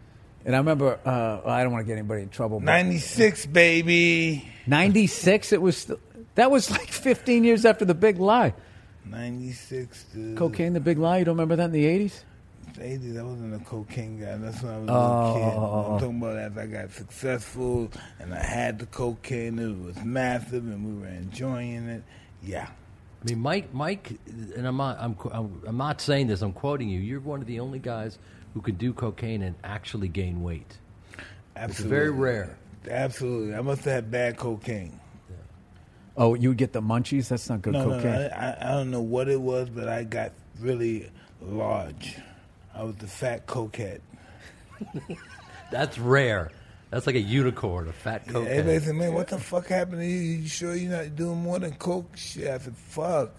And I remember, uh, I don't want to get anybody in trouble. but 96, baby. 96, it was. Still, that was like 15 years after the Big Lie. 96, dude. Cocaine, the Big Lie. You don't remember that in the 80s? 80s, I wasn't a cocaine guy. That's when I was a little kid. oh, oh. I'm talking about as I got successful and I had the cocaine. It was massive and we were enjoying it. Yeah. I mean, Mike, Mike, and I'm not, I'm, I'm, I'm not saying this. I'm quoting you. You're one of the only guys who can do cocaine and actually gain weight. Absolutely. very rare. Absolutely. I must have had bad cocaine. Oh, you would get the munchies? That's not good no, cocaine. no, no. I, I, I don't know what it was, but I got really large. I was the fat coquette. That's rare. That's like a unicorn, a fat Yeah, cocaine. everybody said, man, what the fuck happened to you? You sure you're not doing more than coke? Shit, I said, fuck.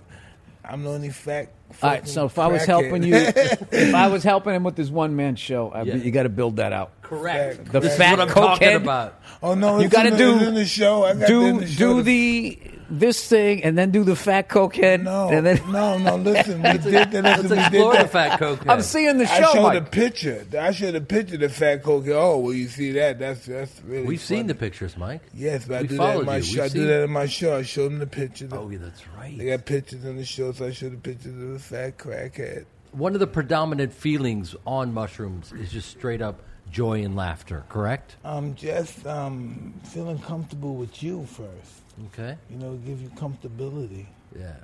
I'm the only fat. All right, so if I was helping you, if I was helping him with this one man show, I, Yeah. you got to build that out. Correct. The This is fat what I'm talking cokehead? about. oh no, You it's got to in the- do it's in the show. I got it in do the show. do the this thing and then do the fat cokehead. no, and then no, no. Listen, we did that. Listen, Let's we did explore the that. fat cocaine. I'm seeing the show. I show. showed a picture. I showed a picture of the fat coke. Oh, well, you see that? That's that's really. We've seen the pictures, Mike. Yes, but I do that in followed my you. show. I We've do seen- that in my show. I showed them the picture. Oh, yeah, that's right. They got pictures in the show, so I showed the pictures of the fat crackhead. One of the predominant feelings on mushrooms is just straight up joy and laughter. Correct? I'm just um, feeling comfortable with you first. Okay. You know, give you comfortability. Yeah.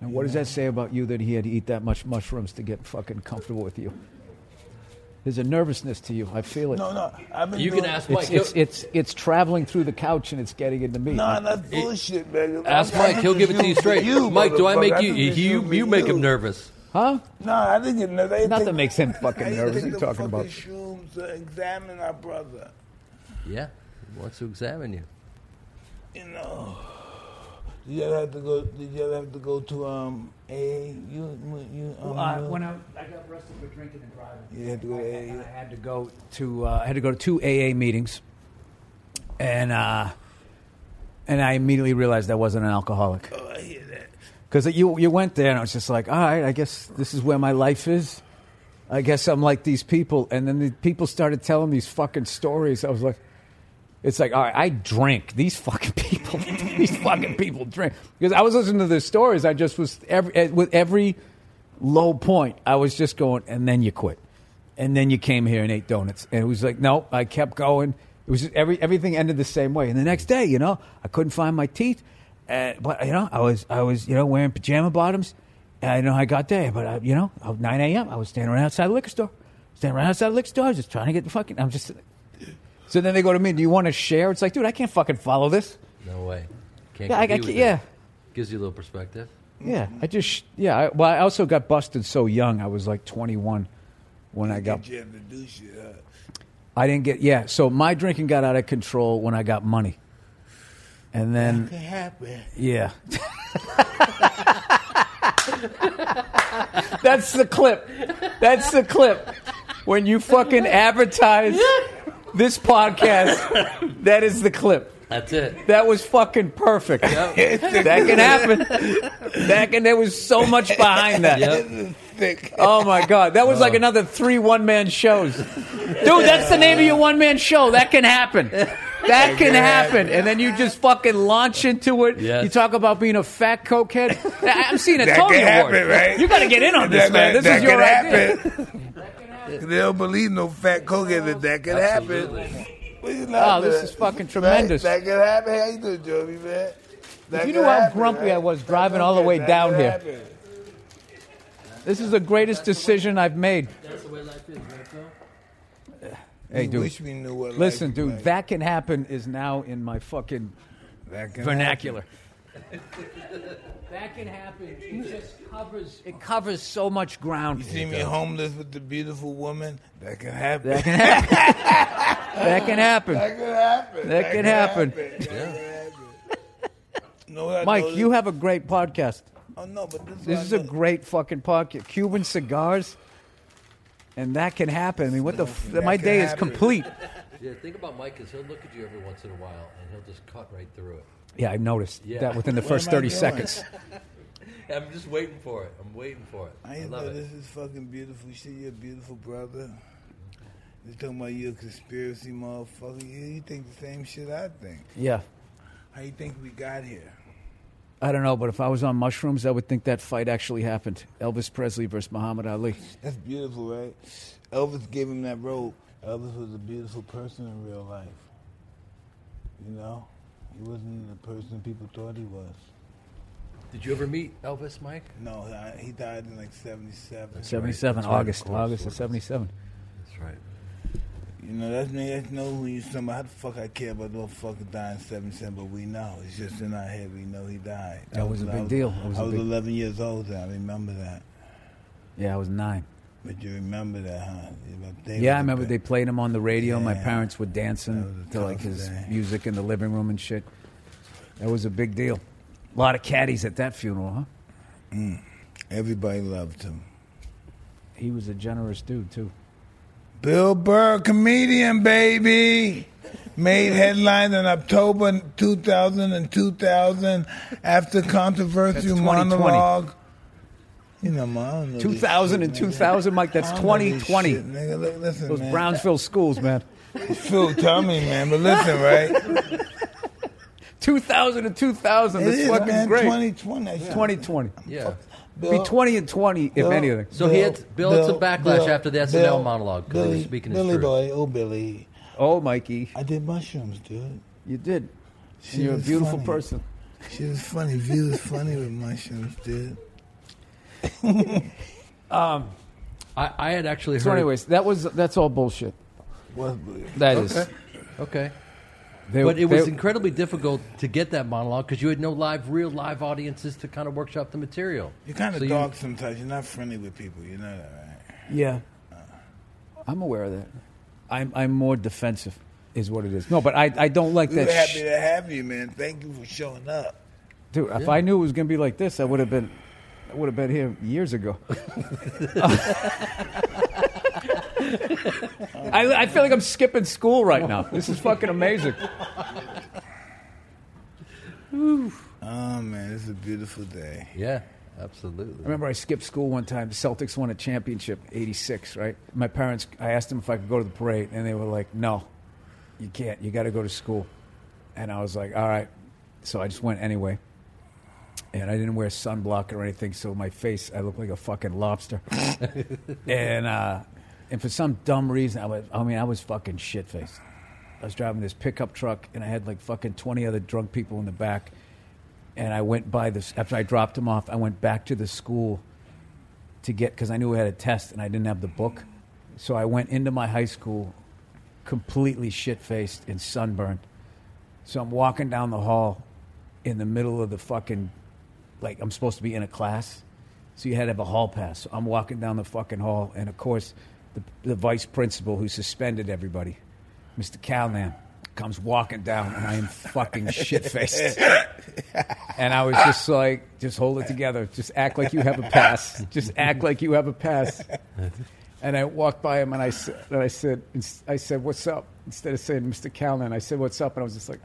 And what does that say about you that he had to eat that much mushrooms to get fucking comfortable with you? There's a nervousness to you. I feel it. No, no, I've been You can ask Mike. It's, it's it's it's traveling through the couch and it's getting into me. No, that's bullshit, man. Ask Mike. He'll give it to you straight. you, Mike, do I motherfucker. make you? took this You you make him nervous. huh? No, I didn't get nervous. Nothing take- makes him fucking nervous. take What are you talking about? fucking shrooms to examine our brother. Yeah. He wants to examine you. You know. Did you ever have to go? Did you ever have to go to um AA? You you um, Uh, when I, I got arrested for drinking and driving, You had to go to I, AA? I had to go to uh, I had to go to two AA meetings, and uh, and I immediately realized I wasn't an alcoholic oh, I hear that. because you you went there and I was just like, all right, I guess this is where my life is. I guess I'm like these people, and then the people started telling these fucking stories. I was like. It's like, all right, I drink. These fucking people, these fucking people drink. Because I was listening to their stories. I just was, every, eh, with every low point, I was just going, and then you quit. And then you came here and ate donuts. And it was like, no, I kept going. It was every, everything ended the same way. And the next day, you know, I couldn't find my teeth. Uh, but, you know, I was, I was, you know, wearing pajama bottoms. And I know I got there, but, I, you know, 9 a.m., I was standing right outside the liquor store. Standing right outside the liquor store, just trying to get the fucking, I'm just, so then they go to me, do you want to share? It's like, dude, I can't fucking follow this. No way. Can't Yeah, I, I, compete with yeah. Gives you a little perspective. Yeah, I just, yeah. I, well, I also got busted so young. I was like 21 when I got, Get you have to do shit. Huh? I didn't get, yeah. So my drinking got out of control when I got money. And then, It can happen. yeah. That's the clip. That's the clip. When you fucking advertise this podcast, that is the clip. That's it. That was fucking perfect. that can happen. That can. There was so much behind that. Yep. Thick. Oh my god, that was like oh. another three one man shows. Dude, that's the name of your one man show. That can happen. That can happen. And then you just fucking launch into it. Yes. You talk about being a fat cokehead. I- I'm seeing a That Tony can Award. happen, right? You got to get in on this, That- man. This that is your can idea. happen. They don't believe no fat cokehead that that can happen. What you Oh, this is fucking tremendous. That, could happen. How you doing, Joey, man? That you can knew how happen, grumpy right? I was driving all the way that down here. happen. This is the greatest decision I've made. That's the way life is, right, Hey, We dude. wish we knew what Listen, dude, like. that can happen is now in my fucking That can vernacular. That can happen. It just covers. It covers so much ground. You see me homeless with the beautiful woman? That can happen. That can happen. that can happen. That can happen. That can happen. That can happen. know what I Mike, noticed? you have a great podcast. Oh no, but this, This what is I a know- great fucking podcast. Cuban cigars and that can happen. I mean, what the? F- my can day is complete. Yeah, think about Mike is he'll look at you every once in a while and he'll just cut right through it. Yeah, I noticed Yeah. that within the What first am I thirty doing? seconds. I'm just waiting for it. I'm waiting for it. I I ain't love know it. this is fucking beautiful. You see your beautiful brother. They talking about you a conspiracy motherfucker. You, you think the same shit I think. Yeah, How you think we got here? I don't know, but if I was on mushrooms, I would think that fight actually happened. Elvis Presley versus Muhammad Ali. That's beautiful, right? Elvis gave him that robe. Elvis was a beautiful person in real life. You know? He wasn't the person people thought he was. Did you ever meet Elvis, Mike? No, I- he died in like 77. Seventy-seven, That's right, of August, course, August of of seventy-seven. That's right. You know, that's me. That's know who you somebody. How the fuck I care about no fucking dying in 77, but we know. It's just in our head. We know he died. That was a big deal. That was I a was big- 11 years old then. I remember that. Yeah, I was nine. But you remember that, huh? Yeah, I remember big- they played him on the radio. My parents were dancing to like his day. music in the living room and shit. That was a big deal. A lot of caddies at that funeral, huh? Mm. Everybody loved him. He was a generous dude too. Bill Burr, comedian, baby. Made headlines in October 2000 and 2000 after controversial That's 2020. monologue. You know, man, I don't know this 2000 and 2000, Mike. That's I don't know this 2020. shit, nigga. Look, listen, Those man. Brownsville schools, man. Phil, tell me, man. But listen, right? 2000 and 2000. It That's is, fucking man. great. 2020. That shit- 2020. Yeah. Bill- Be 20 and 20, if Bill- anything. So he had- Bill had some backlash after the SNL monologue 'cause he was Billy, speaking his Billy truth. boy, oh Billy, Oh, Mikey, I did mushrooms, dude. you did. She And you're a beautiful funny. person. She was funny. View was funny with mushrooms, dude. Um, I, I had actually So, heard. anyways, that was that's all bullshit. What? That is. Okay. Okay. They- but it was they- incredibly difficult to get that monologue because you had no live, real live audiences to kind of workshop the material. You're kind of So you- sometimes. You're not friendly with people. You know that, right? Yeah, uh. I'm aware of that. I'm I'm more defensive, is what it is. No, but I I don't like We that. were happy sh- to have you, man. Thank you for showing up. Dude, if I knew it was gonna be like this, I would have been. I would have been here years ago. I, I feel like I'm skipping school right now. This is fucking amazing. Oh man, it's a beautiful day. Yeah, absolutely. I remember I skipped school one time. The Celtics won a championship, '86. Right? My parents. I asked them if I could go to the parade, and they were like, "No, you can't. You got to go to school." And I was like, "All right." So I just went anyway. And I didn't wear sunblock or anything, so my face I looked like a fucking lobster. and uh, and for some dumb reason, I was. I mean, I was fucking shit faced. I was driving this pickup truck, and I had like fucking twenty other drunk people in the back. And I went by this after I dropped them off. I went back to the school to get because I knew we had a test and I didn't have the book. So I went into my high school completely shit faced and sunburned. So I'm walking down the hall in the middle of the fucking like I'm supposed to be in a class. So you had to have a hall pass. So I'm walking down the fucking hall, and of course, the, the vice principal who suspended everybody, Mr. Calnan, comes walking down, and I am fucking shit faced. And I was just like, just hold it together. Just act like you have a pass. Just act like you have a pass. And I walked by him and I said, and I said, I said, what's up? Instead of saying Mr. Callan, I said, what's up? And I was just like,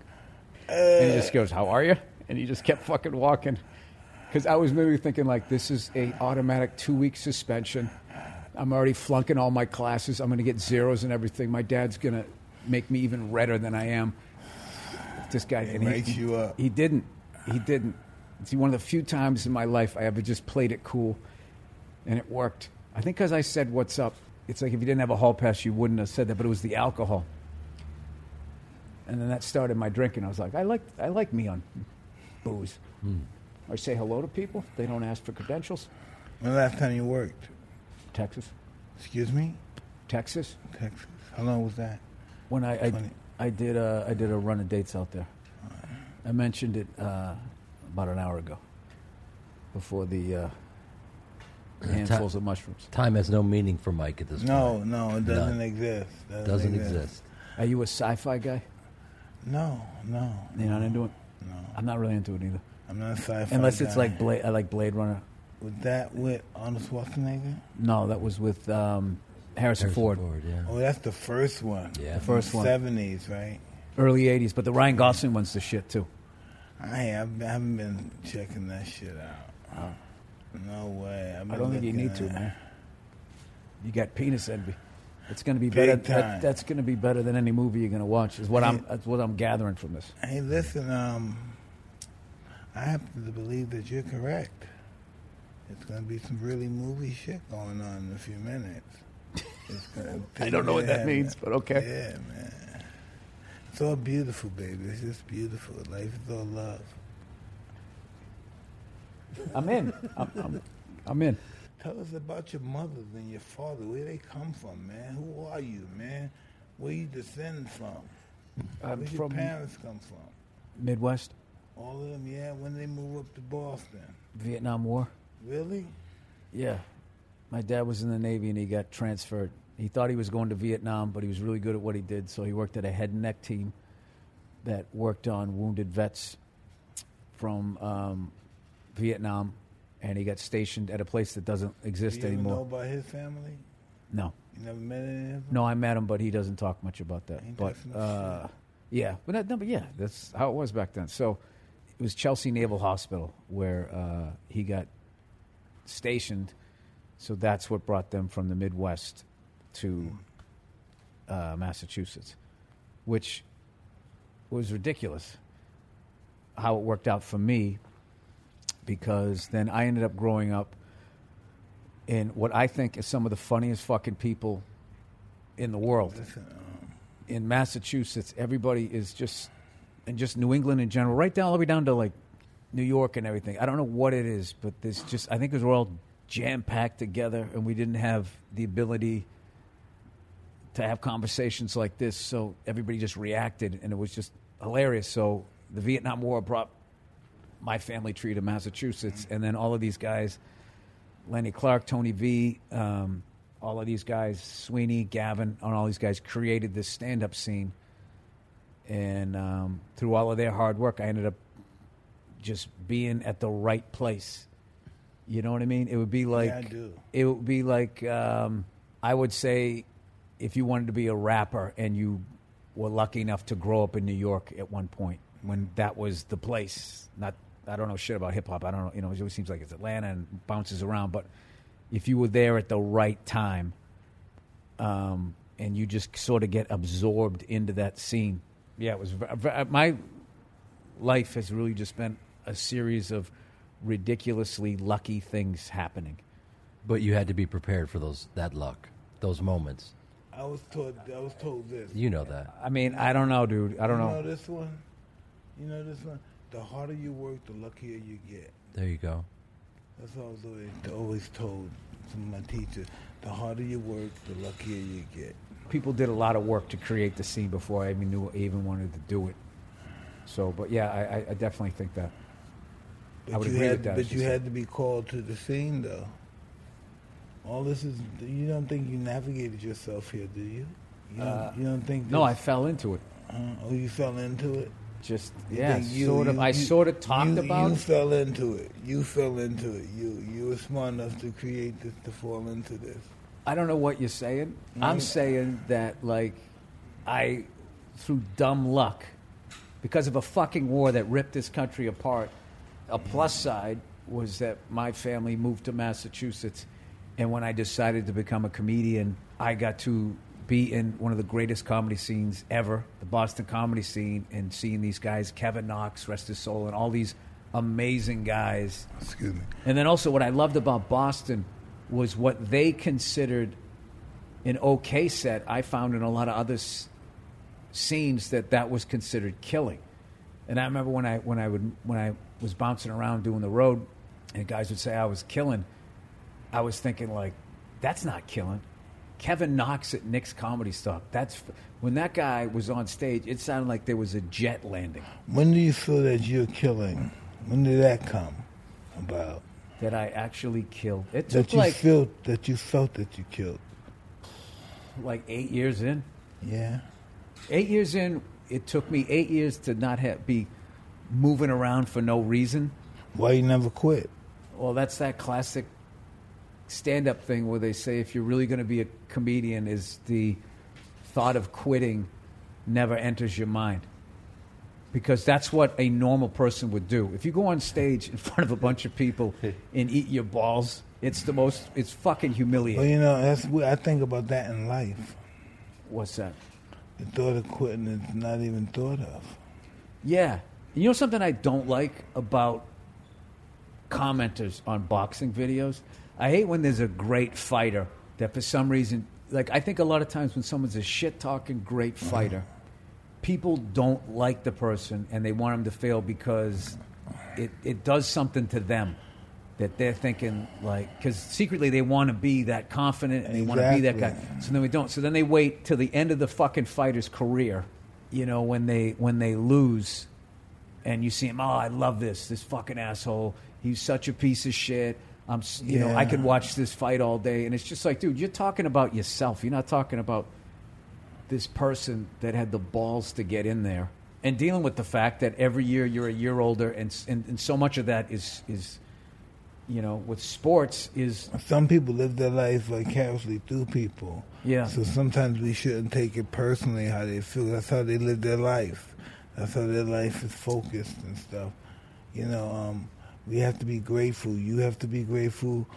and he just goes, how are you? And he just kept fucking walking. Because I was literally thinking, like, this is a automatic two week suspension. I'm already flunking all my classes. I'm going to get zeros and everything. My dad's going to make me even redder than I am. This guy, and writes you up. He didn't. He didn't. It's one of the few times in my life I ever just played it cool, and it worked. I think because I said "What's up." It's like if you didn't have a hall pass, you wouldn't have said that. But it was the alcohol, and then that started my drinking. I was like, I like, I like me on booze. Hmm. I say hello to people. They don't ask for credentials. When the last time you worked? Texas, Excuse me? Texas. Texas. How long was that? When I I, Funny. I did a I did a run of dates out there. I mentioned it uh, about an hour ago, before the uh, handfuls of mushrooms. Time has no meaning for Mike at this No, point. no, no, it doesn't None. exist. Doesn't exist. Are you a sci-fi guy? No, no. You're not into it. No. I'm not really into it either. I'm not a sci-fi Unless it's guy. like Blade. I like Blade Runner. Was that with Arnold Schwarzenegger? No, that was with um, Harrison, Ford. yeah. Oh, that's the first one. Yeah. The first one. Seventies, right? Early '80s, but the Ryan Gosling one's the shit too. I have, I haven't been checking that shit out. No way. I've I been don't think you need to, man. You got penis envy. It's going to be Big better. That, that's going to be better than any movie you're going to watch. Is what I'm. That's what I'm gathering from this. Hey, listen. Um, I happen to believe that you're correct. It's going to be some really movie shit going on in a few minutes. It's gonna, I don't know what that means, but okay. Yeah, man. It's all beautiful, baby. It's just beautiful. Life is all love. I'm in. I'm, I'm, I'm in. Tell us about your mother and your father. Where they come from, man? Who are you, man? Where you descend from? Where your from parents come from? Midwest, All of them, yeah. When they move up to Boston, Vietnam War. really? Yeah, my dad was in the Navy and he got transferred. He thought he was going to Vietnam, but he was really good at what he did. So he worked at a head and neck team that worked on wounded vets from um, Vietnam, and he got stationed at a place that doesn't exist Do you ever know anymore. about his family? No, You never met any of them? no, I met him, but he doesn't talk much about that. Ain't but that uh, yeah, but that, no, but yeah, that's how it was back then. So it was Chelsea Naval Hospital where uh, he got stationed. So that's what brought them from the Midwest to uh, Massachusetts, which was ridiculous. How it worked out for me, because then I ended up growing up in what I think is some of the funniest fucking people in the world. Um, In Massachusetts, everybody is just, and just New England in general, right down all the way down to like New York and everything. I don't know what it is, but there's just I think because we're all jam packed together and we didn't have the ability to have conversations like this, so everybody just reacted, and it was just hilarious. So the Vietnam War brought my family tree to Massachusetts, and then all of these guys, Lenny Clarke, Tony V, um, all of these guys, Sweeney, Gavin, and all these guys created this stand-up scene, and um, through all of their hard work, I ended up just being at the right place. You know what I mean? It would be like yeah, I do. it would be like um, I would say if you wanted to be a rapper and you were lucky enough to grow up in New York at one point when that was the place. Not I don't know shit about hip hop. I don't know. You know, it always seems like it's Atlanta and bounces around. But if you were there at the right time, um, and you just sort of get absorbed into that scene, yeah, it was v- v- uh, my life has really just been a series of ridiculously lucky things happening. But you had to be prepared for those that luck, those moments. I was told. I was told this. You know that. I mean, I don't know, dude. I don't know. you know. know this one? You know this one? The harder you work, the luckier you get. There you go. That's what I was always, always told from my teacher. The harder you work, the luckier you get. People did a lot of work to create the scene before I even knew I even wanted to do it. So, but yeah, I, I- definitely think that. But I would you agree had, with that, But you say. had to be called to the scene, though. All this is. You don't think you navigated yourself here, do you? You don't, Uh, you don't think? No, I fell into it. uh, oh, you fell into it. Just You yeah, you- sort of. I sort of talked about. You fell into it. You fell into it. You you were smart enough to create this to fall into this. I don't know what you're saying. I'm Mm. saying that like I through dumb luck because of a fucking war that ripped this country apart. A plus side was that my family moved to Massachusetts and when I decided to become a comedian, I got to be in one of the greatest comedy scenes ever, the Boston comedy scene and seeing these guys, Kevin Knox, rest his soul, and all these amazing guys Excuse me. and then also, what I loved about Boston was what they considered an okay set. I found in a lot of other s- scenes that that was considered killing. And I remember when I when I would when I was bouncing around doing the road, and guys would say I was killing. I was thinking like, that's not killing. Kevin Knox at Nick's Comedy Stop. That's when that guy was on stage. It sounded like there was a jet landing. When do you feel that you're killing? When did that come about? That I actually killed. It took That you like feel that you felt that you killed. like eight years in. Yeah. Eight years in, it took me eight years to not have, be moving around for no reason. Why you never quit? Well, that's that classic stand-up thing where they say if you're really going to be a comedian, is the thought of quitting never enters your mind because that's what a normal person would do. If you go on stage in front of a bunch of people and eat your balls, it's the most. It's fucking Well, humiliating. you know, that's what I think about that in life. What's that? The thought of quitting is not even thought of. Yeah. You know something I don't like about commenters on boxing videos? I hate when there's a great fighter that for some reason, like, I think a lot of times when someone's a shit talking great fighter, people don't like the person and they want him to fail because it, it does something to them. That they're thinking like, because secretly they want to be that confident and they want to be that guy. So then we don't. So then they wait till the end of the fucking fighter's career, you know, when they when they lose, and you see him. Oh, I love this this fucking asshole. He's such a piece of shit. I'm, you know, I could watch this fight all day, and it's just like, dude, you're talking about yourself. You're not talking about this person that had the balls to get in there and dealing with the fact that every year you're a year older, and and, and so much of that is is, you know, with sports is Some people live their life vicariously through people. Yeah. So sometimes we shouldn't take it personally how they feel. That's how they live their life. That's how their life is focused and stuff. You know, um, we have to be grateful. You have to be grateful,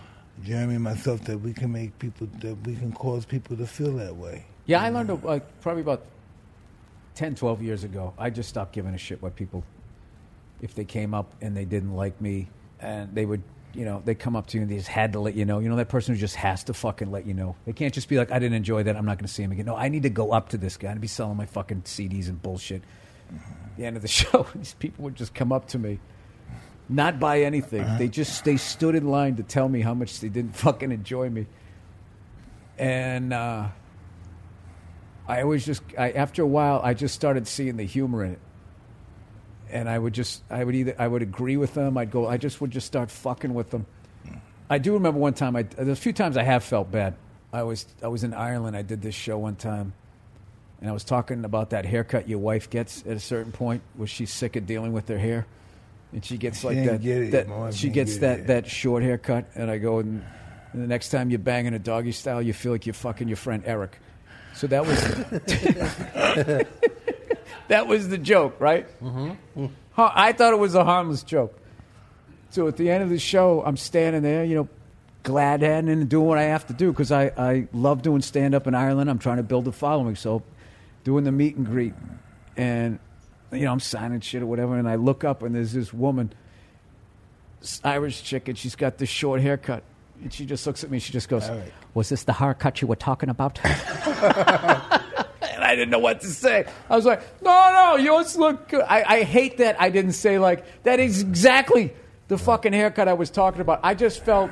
Jeremy and myself, that we can make people that we can cause people to feel that way. Yeah, I learned uh, probably about 10, 12 years ago. I just stopped giving a shit what people, if they came up and they didn't like me, and they would, you know, they come up to you and they just had to let you know. You know, that person who just has to fucking let you know. They can't just be like, I didn't enjoy that. I'm not going to see him again. No, I need to go up to this guy and be selling my fucking CDs and bullshit. At the end of the show, these people would just come up to me, not buy anything. They just they stood in line to tell me how much they didn't fucking enjoy me. And uh, I always just I, after a while I just started seeing the humor in it, and I would just I would either I would agree with them I'd go I just would just start fucking with them. I do remember one time I there's a few times I have felt bad. I was I was in Ireland. I did this show one time, and I was talking about that haircut your wife gets at a certain point where she's sick of dealing with her hair, and she gets like that. get that she gets get that it. that short haircut, and I go and, and the next time you're banging a doggy style, you feel like you're fucking your friend Eric. So that was that was the joke, right? Mm-hmm. I thought it was a harmless joke. So at the end of the show, I'm standing there, you know, glad heading and doing what I have to do because I, I love doing stand up in Ireland. I'm trying to build a following. So doing the meet and greet. And, you know, I'm signing shit or whatever. And I look up and there's this woman, Irish chick, and she's got this short haircut. And she just looks at me. She just goes, right. Was this the haircut you were talking about? and I didn't know what to say. I was like, no, no, yours look good. I, I hate that I didn't say, like, that is exactly the fucking haircut I was talking about. I just felt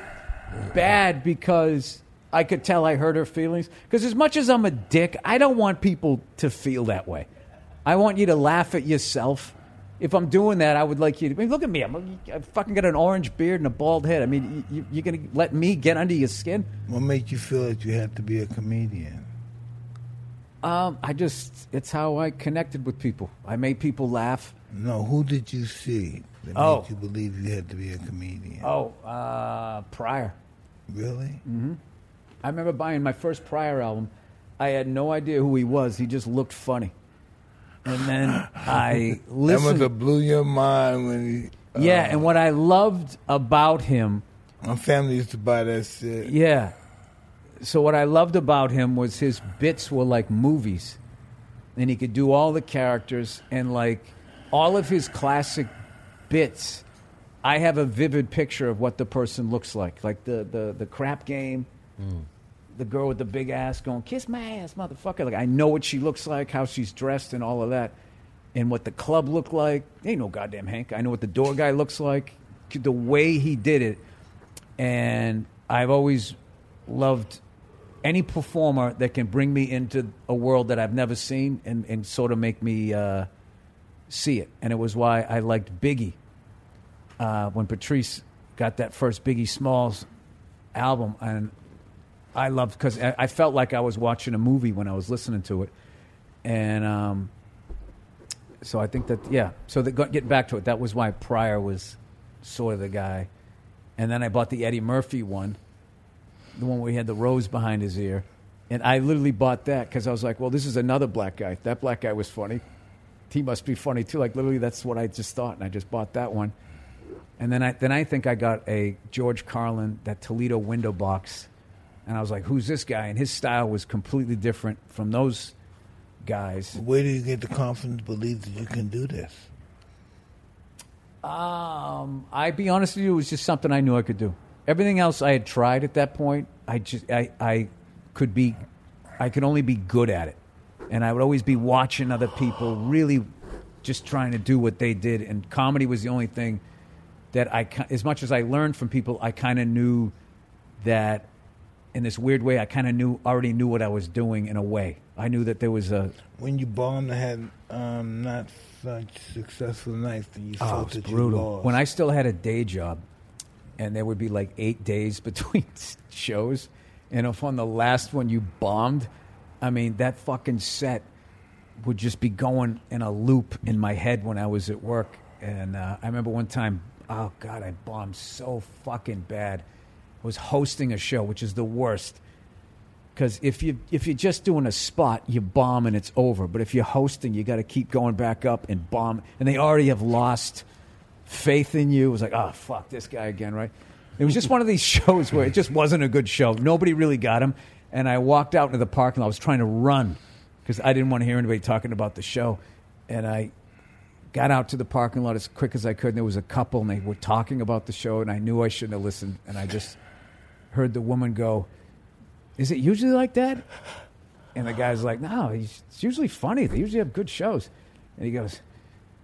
bad because I could tell I hurt her feelings. Because as much as I'm a dick, I don't want people to feel that way. I want you to laugh at yourself. If I'm doing that, I would like you to I mean, look at me. I'm, I fucking got an orange beard and a bald head. I mean, you, you're going to let me get under your skin? What made you feel that you had to be a comedian? Um, I just, it's how I connected with people. I made people laugh. No, who did you see that Oh. made you believe you had to be a comedian? Oh, uh, Pryor. Really? Mhm. I remember buying my first Pryor album. I had no idea who he was. He just looked funny. And then I listened. That must listened. have blew your mind when you. uh, yeah, and what I loved about him My family used to buy that shit. Yeah. So what I loved about him was his bits were like movies. And he could do all the characters and like all of his classic bits. I have a vivid picture of what the person looks like. Like the the, the crap game, the girl with the big ass going, Kiss my ass, motherfucker. Like I know what she looks like, how she's dressed and all of that. And what the club looked like. Ain't no goddamn Hank. I know what the door guy looks like. The way he did it and I've always loved any performer that can bring me into a world that I've never seen and, and sort of make me uh, see it. And it was why I liked Biggie uh, when Patrice got that first Biggie Smalls album, and I loved because I, felt like I was watching a movie when I was listening to it, and um, so I think that yeah. So that, getting back to it, that was why Pryor was sort of the guy. And then I bought the Eddie Murphy one. the one where he had the rose behind his ear, and I literally bought that because I was like, well, this is another black guy. That black guy was funny. He must be funny too. Like literally, that's what I just thought, and I just bought that one. And then I then I think I got a George Carlin that Toledo window box, and I was like, who's this guy? And his style was completely different from those guys. Where do you get the confidence to believe that you can do this? Um, I be honest with you, it was just something I knew I could do. Everything else I had tried at that point, I just I I could be, I could only be good at it, and I would always be watching other people really, just trying to do what they did. And comedy was the only thing that I, as much as I learned from people, I kind of knew that in this weird way, I kind of knew already knew what I was doing in a way. I knew that there was a When you bombed and had um, not such successful nights, then you Oh, felt it was that you brutal. lost. When I still had a day job, and there would be like eight days between shows, and if on the last one you bombed, I mean that fucking set would just be going in a loop in my head when I was at work. And uh, I remember one time, oh god, I bombed so fucking bad. Was hosting a show, which is the worst. Because if you if you're just doing a spot, you bomb and it's over. But if you're hosting, you got to keep going back up and bomb. And they already have lost faith in you. It was like, oh fuck, this guy again, right? It was just one of these shows where it just wasn't a good show. Nobody really got him. And I walked out into the parking lot. I was trying to run because I didn't want to hear anybody talking about the show. And I got out to the parking lot as quick as I could. And there was a couple, and they were talking about the show. And I knew I shouldn't have listened. And I just heard the woman go, "Is it usually like that?" And the guy's like, "No, it's usually funny. They usually have good shows." And he goes,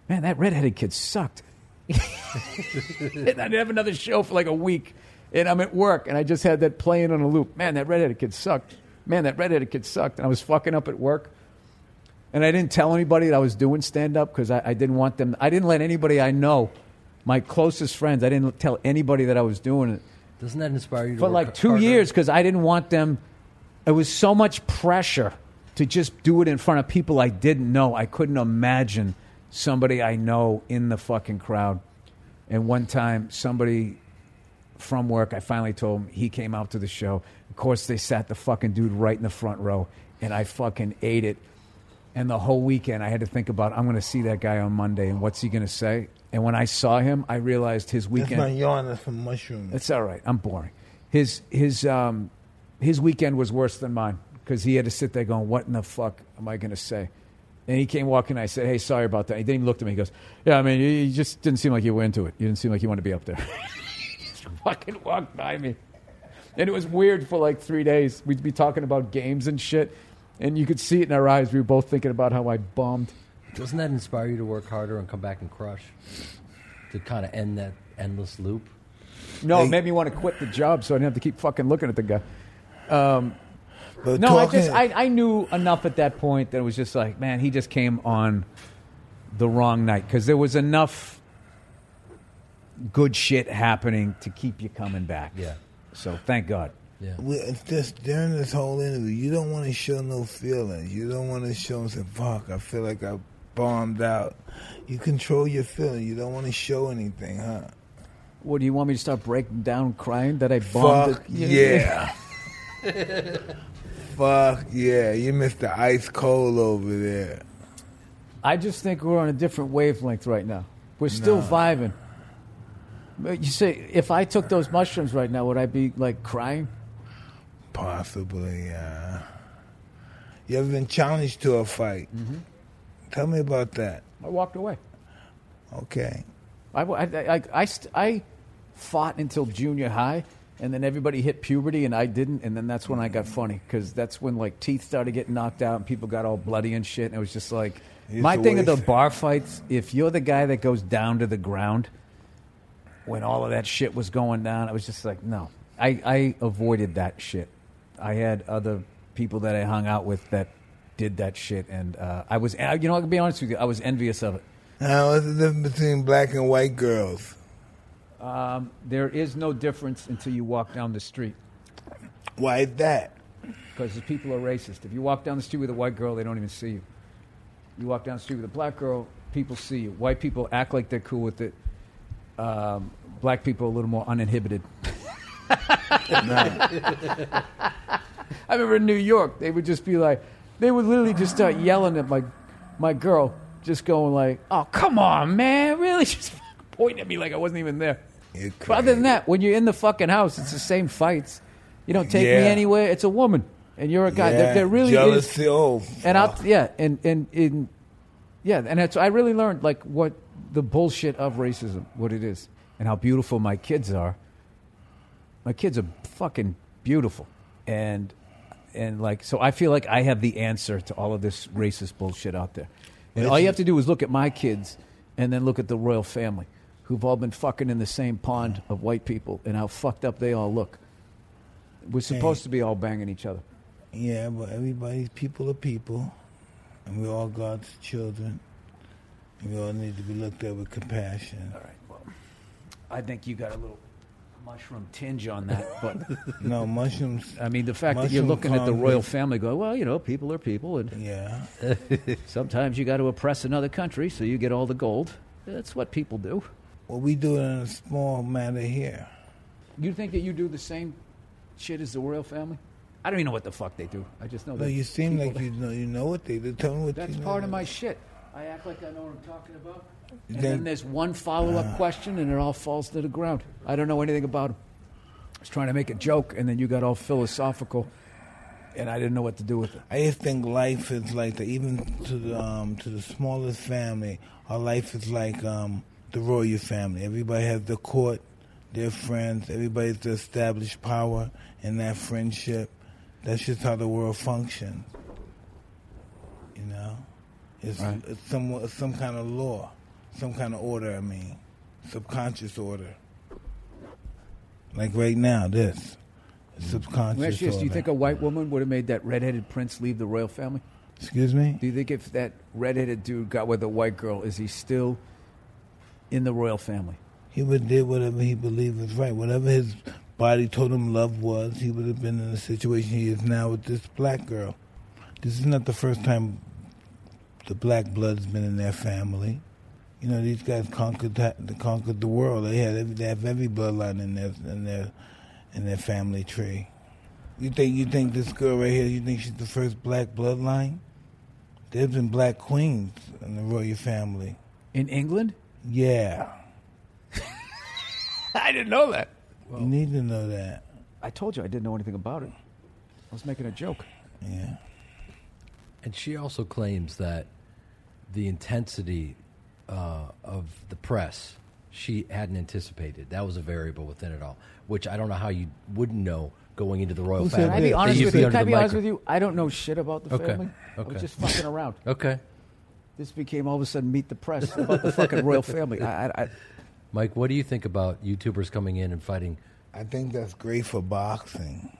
"Man, that redheaded kid sucked." and I didn't have another show for like a week, and I'm at work, and I just had that playing on a loop. Man, that redheaded kid sucked. Man, that redheaded kid sucked. And I was fucking up at work, and I didn't tell anybody that I was doing stand up because I, I didn't want them. I didn't let anybody I know, my closest friends, I didn't tell anybody that I was doing it Doesn't that inspire you to for like two harder? years because I didn't want them. It was so much pressure to just do it in front of people I didn't know. I couldn't imagine somebody I know in the fucking crowd. And one time, somebody from work, I finally told him he came out to the show. Of course, they sat the fucking dude right in the front row, and I fucking ate it. And the whole weekend, I had to think about I'm going to see that guy on Monday, and what's he going to say? And when I saw him, I realized his weekend. That's not yawn, that's from mushrooms. It's all right. I'm boring. His his um his weekend was worse than mine because he had to sit there going, "What in the fuck am I going to say?" And he came walking. And I said, "Hey, sorry about that." He didn't even look at me. He goes, "Yeah, I mean, you, you just didn't seem like you were into it. You didn't seem like you wanted to be up there." he just fucking walked by me, and it was weird for like three days. We'd be talking about games and shit, and you could see it in our eyes. We were both thinking about how I bombed. Doesn't that inspire you to work harder and come back and crush? To kind of end that endless loop? No, it made me want to quit the job, so I didn't have to keep fucking looking at the guy. Um, But No, I talking, just I, I knew enough at that point that it was just like, man, he just came on the wrong night because there was enough good shit happening to keep you coming back. Yeah. So thank God. Yeah. we, it's just during this whole interview, you don't want to show no feelings. You don't want to show and say, "Fuck, I feel like I bombed out." You control your feeling. You don't want to show anything, huh? What do you want me to start breaking down, crying that I bombed? Fuck it? Yeah. Fuck yeah. You missed the ice cold over there. I just think we're on a different wavelength right now. We're still No. vibing. But You say if I took those mushrooms right now, would I be like crying? Possibly, yeah. You ever been challenged to a fight? Mm-hmm. Tell me about that. I walked away. Okay. I, I, I, I, st- I fought until junior high, and then everybody hit puberty, and I didn't, and then that's when I got funny because that's when like teeth started getting knocked out, and people got all bloody and shit, and it was just like my thing at the bar fights. If you're the guy that goes down to the ground when all of that shit was going down, I was just like, no, I, I avoided that shit. I had other people that I hung out with that did that shit, and uh, I was, you know, I can be honest with you, I was envious of it. Now, what's the difference between black and white girls? Um, there is no difference until you walk down the street Why is that? because the people are racist. If you walk down the street with a white girl, they don't even see you. You walk down the street with a black girl, people see you. White people act like they're cool with it. Um, black people are a little more uninhibited. I remember in New York, they would just be like, they would literally just start yelling at my my girl, just going like, "Oh, come on, man, really?" Just pointing at me like I wasn't even there. you're But other than that, when you're in the fucking house, it's the same fights. You don't take me Yeah. anywhere. It's a woman, and you're a guy. there, really is. jealousy. Oh, And fuck. I'll yeah, and and in yeah, and that's I really learned like what the bullshit of racism, what it is, and how beautiful my kids are. My kids are fucking beautiful, and and like so, I feel like I have the answer to all of this racist bullshit out there. And all you have to do is look at my kids, and then look at the royal family, who've all been fucking in the same pond of white people, and how fucked up they all look. We're supposed to be all banging each other. Yeah, but everybody's people are people, and we're all God's children. And we all need to be looked at with compassion. All right. Well, I think you got a little mushroom tinge on that, but No mushrooms. I mean the fact that you're looking at the royal family, go well, you know, people are people, and Yeah, sometimes you got to oppress another country so you get all the gold. That's what people do. well, we do it in a small matter here. You think that you do the same shit as the royal family? I don't even know what the fuck they do. I just know No, that you seem like you know. You know what they do. Tell me what That's you know. part of my shit. I act like I know what I'm talking about. And Then- then there's one follow up question, and it all falls to the ground. I don't know anything about him. I was trying to make a joke, and then you got all philosophical, and I didn't know what to do with it. I just think life is like that. Even to the um, to the smallest family, our life is like um, the royal family. Everybody has the court, their friends. Everybody's the established power in that friendship. That's just how the world functions. You know, it's, Right. it's some it's some kind of law, some kind of order. I mean, subconscious order. Like right now, this subconscious. Let me ask you Do you think a white woman would have made that redheaded prince leave the royal family? Excuse me. Do you think if that redheaded dude got with a white girl, is he still in the royal family? He would did whatever he believed was right. Whatever his body told him love was, he would have been in the situation he is now with this black girl. This is not the first time the black blood's been in their family. You know, these guys conquered that, they conquered the world. They had every, they have every bloodline in their in their in their family tree. You think you think this girl right here? You think she's the first black bloodline? There's been black queens in the royal family. In England? Yeah, I didn't know that. you need to know that. I told you I didn't know anything about it. I was making a joke. Yeah. And she also claims that the intensity uh, of the press she hadn't anticipated. That was a variable within it all, which I don't know how you wouldn't know going into the royal Who said Can family. I be Yeah, honest That you'd with be you? Can I be honest with you? I don't know shit about the Okay, family. I was just fucking around. Okay, This became all of a sudden meet the press about the fucking royal family. I, I, I, Mike, what do you think about YouTubers coming in and fighting? I think that's great for boxing.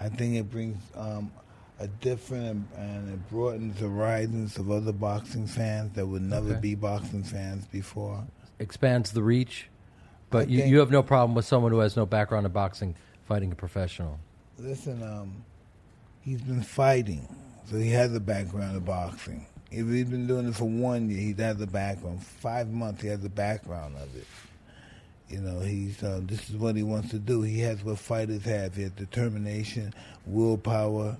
I think it brings um, a different and it broadens the horizons of other boxing fans that would never Okay. be boxing fans before. Expands the reach, but you, you have no problem with someone who has no background in boxing fighting a professional. Listen, um, he's been fighting, so he has a background in boxing. If he's been doing it for one year, he has a background. Five months, he has a background of it. You know, he's uh, this is what he wants to do. He has what fighters have. He has determination, willpower.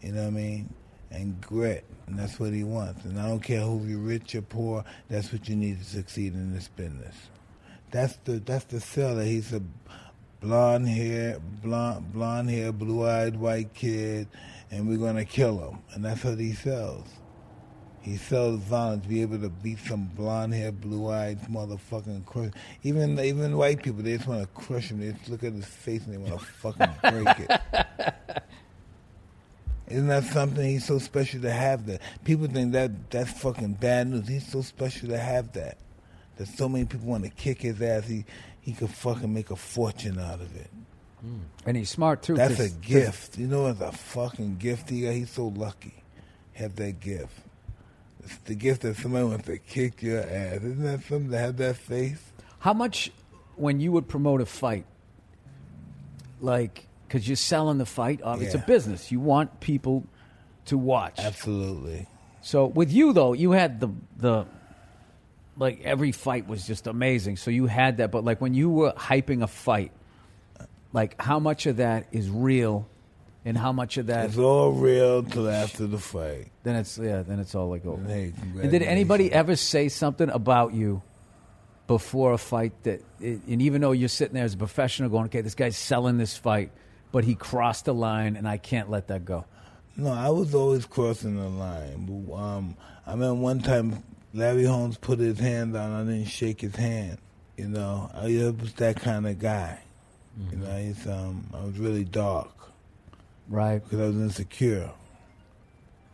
You know what I mean, and grit, and that's what he wants. And I don't care who you're rich or poor. That's what you need to succeed in this business. That's the that's the seller. He's a blonde hair, blonde blonde hair, blue eyed white kid, and we're gonna kill him. And that's what he sells. He sells violence, to be able to beat some blonde hair, blue eyed motherfucking crush. Even even white people, they just want to crush him. They just look at his face and they want to fucking break it. Isn't that something? He's so special to have that. People think that that's fucking bad news. He's so special to have that. That so many people want to kick his ass. He he could fucking make a fortune out of it. and he's smart too. That's a gift. You know, it's a fucking gift he got. He's so lucky. Have that gift. It's the gift that somebody wants to kick your ass. Isn't that something to have that face? How much when you would promote a fight, like because you're selling the fight? Uh, It's a Yeah. business. You want people to watch. Absolutely. So with you though, you had the the like every fight was just amazing. So you had that, but like when you were hyping a fight, Like how much of that is real, and how much of that It's all real till after the fight. then it's yeah then it's all like over. Hey, And did anybody ever say something about you before a fight that, and even though you're sitting there as a professional going, okay, this guy's selling this fight, but he crossed the line and I can't let that go? No, I was always crossing the line. Um, I remember one time Larry Holmes put his hand down. I didn't shake his hand. You know, I was that kind of guy. You know, um, I was really dark Right. because I was insecure.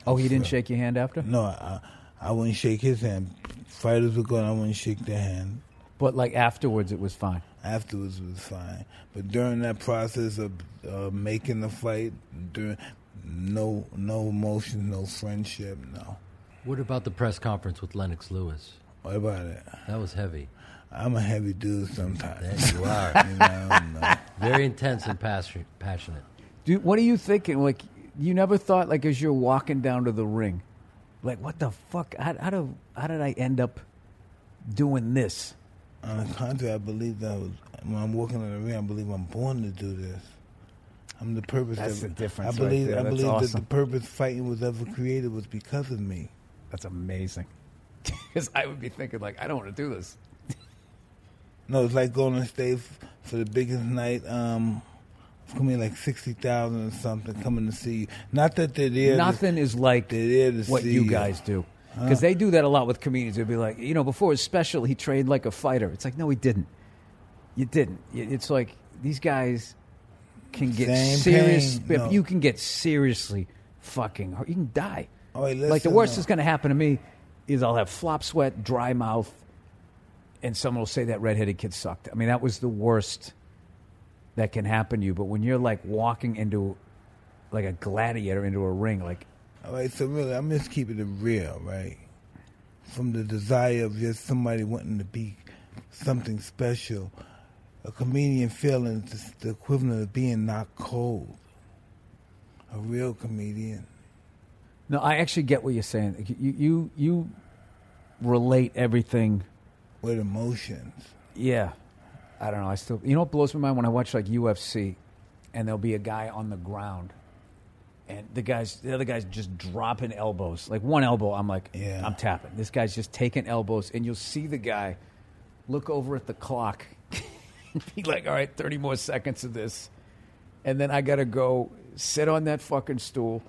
Oh, he didn't shake your hand after? No, I, I wouldn't shake his hand. Fighters were going, I wouldn't shake their hand. But like afterwards, it was fine. Afterwards it was fine, but during that process of uh, making the fight, during no no emotion, no friendship, no. What about the press conference with Lennox Lewis? What about it? That was heavy. I'm a heavy dude sometimes. There you are. you know, no. Very intense and passionate. Do, what are you thinking? Like, you never thought, like, as you're walking down to the ring, like, what the fuck? How, how, do, how did I end up doing this? On the contrary, I believe that was when I'm walking in the ring. I believe I'm born to do this. I'm the purpose. That's of, the difference I right believe. there. I believe that the purpose fighting was ever created was because of me. That's amazing. Because I would be thinking, like, I don't want to do this. No, it's like going on stage for the biggest night. Um, it's gonna be like sixty thousand or something coming to see you. Not that they're there. to- Nothing is like they're there to what see you you. guys do. Because they do that a lot with comedians. They'll be like, you know, before his special, he trained like a fighter. It's like, no, he didn't. You didn't. It's like these guys can get Same serious. pain. No. You can get seriously fucking hurt. You can die. Oh, like the listen, worst uh, that's going to happen to me is I'll have flop sweat, dry mouth, and someone will say that redheaded kid sucked. I mean, that was the worst that can happen to you. But when you're like walking into like a gladiator into a ring, like All right, so really, I'm just keeping it real, right? From the desire of just somebody wanting to be something special, a comedian feeling is the equivalent of being not cold. A real comedian. No, I actually get what you're saying. You you you relate everything. with emotions. Yeah, I don't know. I still, you know, what blows my mind when I watch like UFC, and there'll be a guy on the ground, and the guys, the other guys just dropping elbows. Like one elbow, I'm like, Yeah. I'm tapping. This guy's just taking elbows, and you'll see the guy look over at the clock, be like, all right, 30 more seconds of this, and then I gotta go sit on that fucking stool.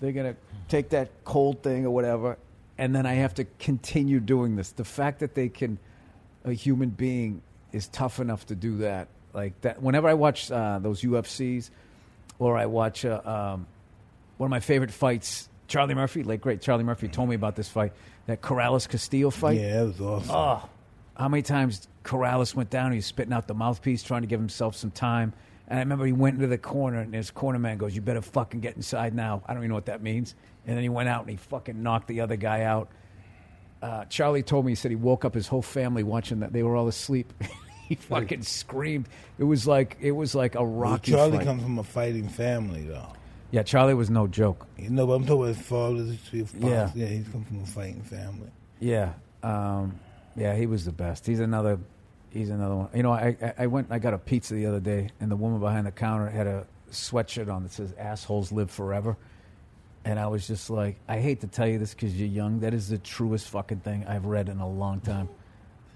They're gonna take that cold thing or whatever, and then I have to continue doing this. The fact that they can, a human being is tough enough to do that. Like that. Whenever I watch uh, those UFCs, or I watch uh, um, one of my favorite fights, Charlie Murphy, late great Charlie Murphy, told me about this fight, that Corrales Castillo fight. Yeah, that was awesome. Oh, how many times Corrales went down? He was spitting out the mouthpiece, trying to give himself some time. And I remember he went into the corner, and his corner man goes, "You better fucking get inside now." I don't even know what that means. And then he went out and he fucking knocked the other guy out. Uh, Charlie told me he said he woke up his whole family watching that. They were all asleep. he fucking screamed. It was like it was like a Well, rocky Charlie fight. comes from a fighting family, though. yeah, Charlie was no joke. You know, but I'm talking about his father. His father Yeah. yeah, he's come from a fighting family. Yeah, um, yeah, he was the best. He's another, he's another one. You know, I, I, went, I got a pizza the other day, and the woman behind the counter had a sweatshirt on that says "Assholes live forever," and I was just like, I hate to tell you this because you're young. That is the truest fucking thing I've read in a long time.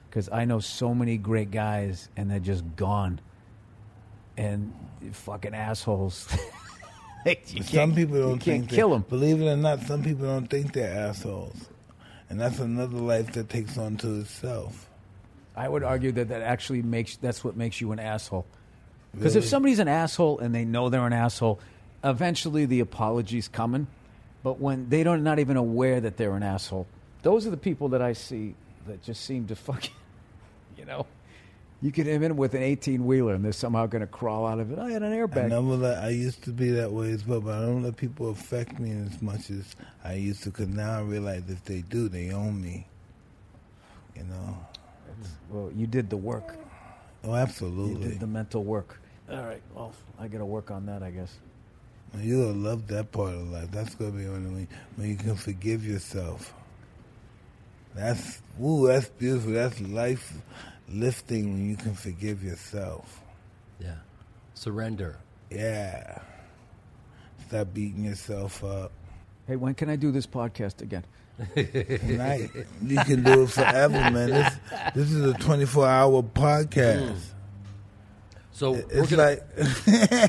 Because I know so many great guys, and they're just gone, and fucking assholes. You Some people don't you can't think kill them. Believe it or not, some people don't think they're assholes, and that's another life that takes on to itself. I would argue that that actually makes that's what makes you an asshole. Because if somebody's an asshole and they know they're an asshole, eventually the apology's coming. But when they don't not even aware that they're an asshole, those are the people that I see that just seem to fucking, you know, you get him in with an eighteen wheeler and they're somehow going to crawl out of it. I had an I airbag. never let, I used to be that way as well, but I don't let people affect me as much as I used to. Because now I realize if they do, they own me. You know. Well, you did the work. Oh, absolutely. You did the mental work. All right. Well, I got to work on that, I guess. You'll love that part of life. That's gonna be when when, when you can forgive yourself. That's ooh, that's beautiful. That's life lifting when you can forgive yourself. Yeah. Surrender. Yeah. Stop beating yourself up. Hey, when can I do this podcast again? Tonight. you can do it forever, man. This, this is a 24 hour podcast. Mm. So It's gonna,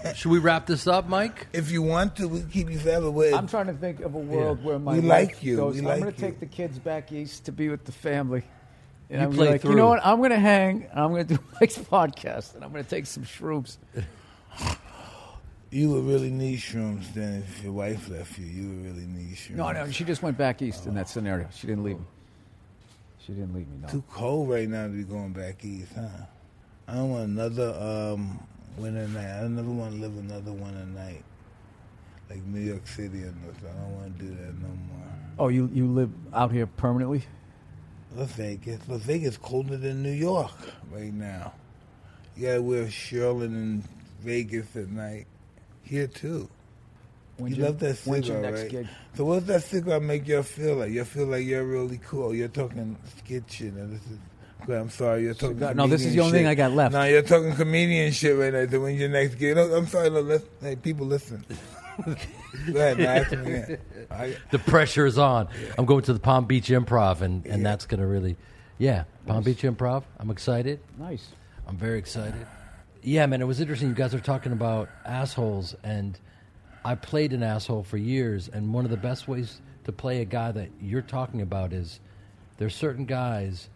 like, should we wrap this up, Mike? if you want to, we can keep you forever. With I'm trying to think of a world where my We like you. goes, We I'm like going to you." take the kids back east to be with the family. And You I'm play like, you know what? I'm going to hang. I'm going to do Mike's podcast, and I'm going to take some shrooms. You would really need shrooms then if your wife left you. You would really need shrooms. No, no, she just went back east in that scenario. She didn't leave me. She didn't leave me. No. Too cold right now to be going back east, huh? I don't want another um, winter night. I never want to live another winter night. Like New York City or nothing. I don't want to do that no more. Oh, you you live out here permanently? Las Vegas. Las Vegas colder than New York right now. You gotta wear shearling in Vegas at night. Here too. When's you love that when's cigar, right? gig? So what's that cigar make you feel like? You feel like you're really cool. You're talking skit shit. And this is, I'm sorry. You're talking. Cigar- no, this is the only thing. I got left. No, you're talking comedian shit right now. So when your next gig, I'm sorry. Listen, hey, people, listen. Go ahead, man. Ask. I, The pressure is on. I'm going to the Palm Beach Improv, and, and that's going to really, yeah, Palm Beach Improv. I'm excited. Nice. I'm very excited. Yeah, man, it was interesting. You guys are talking about assholes, and I played an asshole for years. And one of the best ways to play a guy that you're talking about is there's certain guys,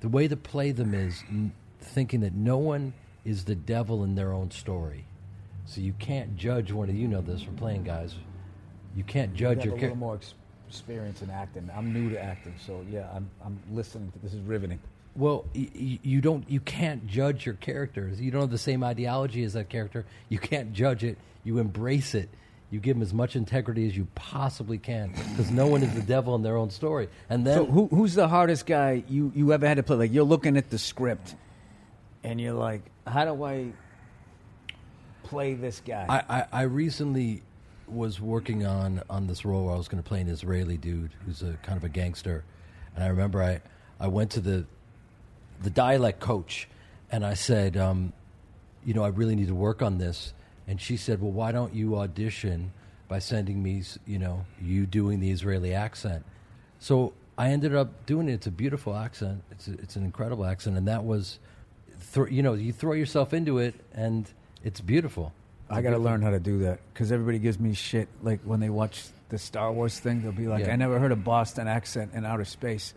the way to play them is n- thinking that no one is the devil in their own story. So you can't judge one of you know this from playing guys. You can't You judge have your a little character. more ex- experience in acting. I'm new to acting, so yeah, I'm I'm listening to this is riveting. Well, y- y- you don't. You can't judge your characters. You don't have the same ideology as that character. You can't judge it. You embrace it. You give them as much integrity as you possibly can, because no one is the devil in their own story. And then, So who who's the hardest guy you you ever had to play? Like you're looking at the script, and you're like, how do I play this guy? I, I, I recently was working on on this role where I was going to play an Israeli dude who's a kind of a gangster, and I remember I I went to the the dialect coach, and I said, um, you know, I really need to work on this, and she said, well, why don't you audition by sending me, you know, you doing the Israeli accent. So I ended up doing it. It's a beautiful accent. It's a, it's an incredible accent, and that was, th- you know, you throw yourself into it, and it's beautiful. I got to learn how to do that because everybody gives me shit. Like when they watch the Star Wars thing, they'll be like, Yeah. "I never heard a Boston accent in outer space,"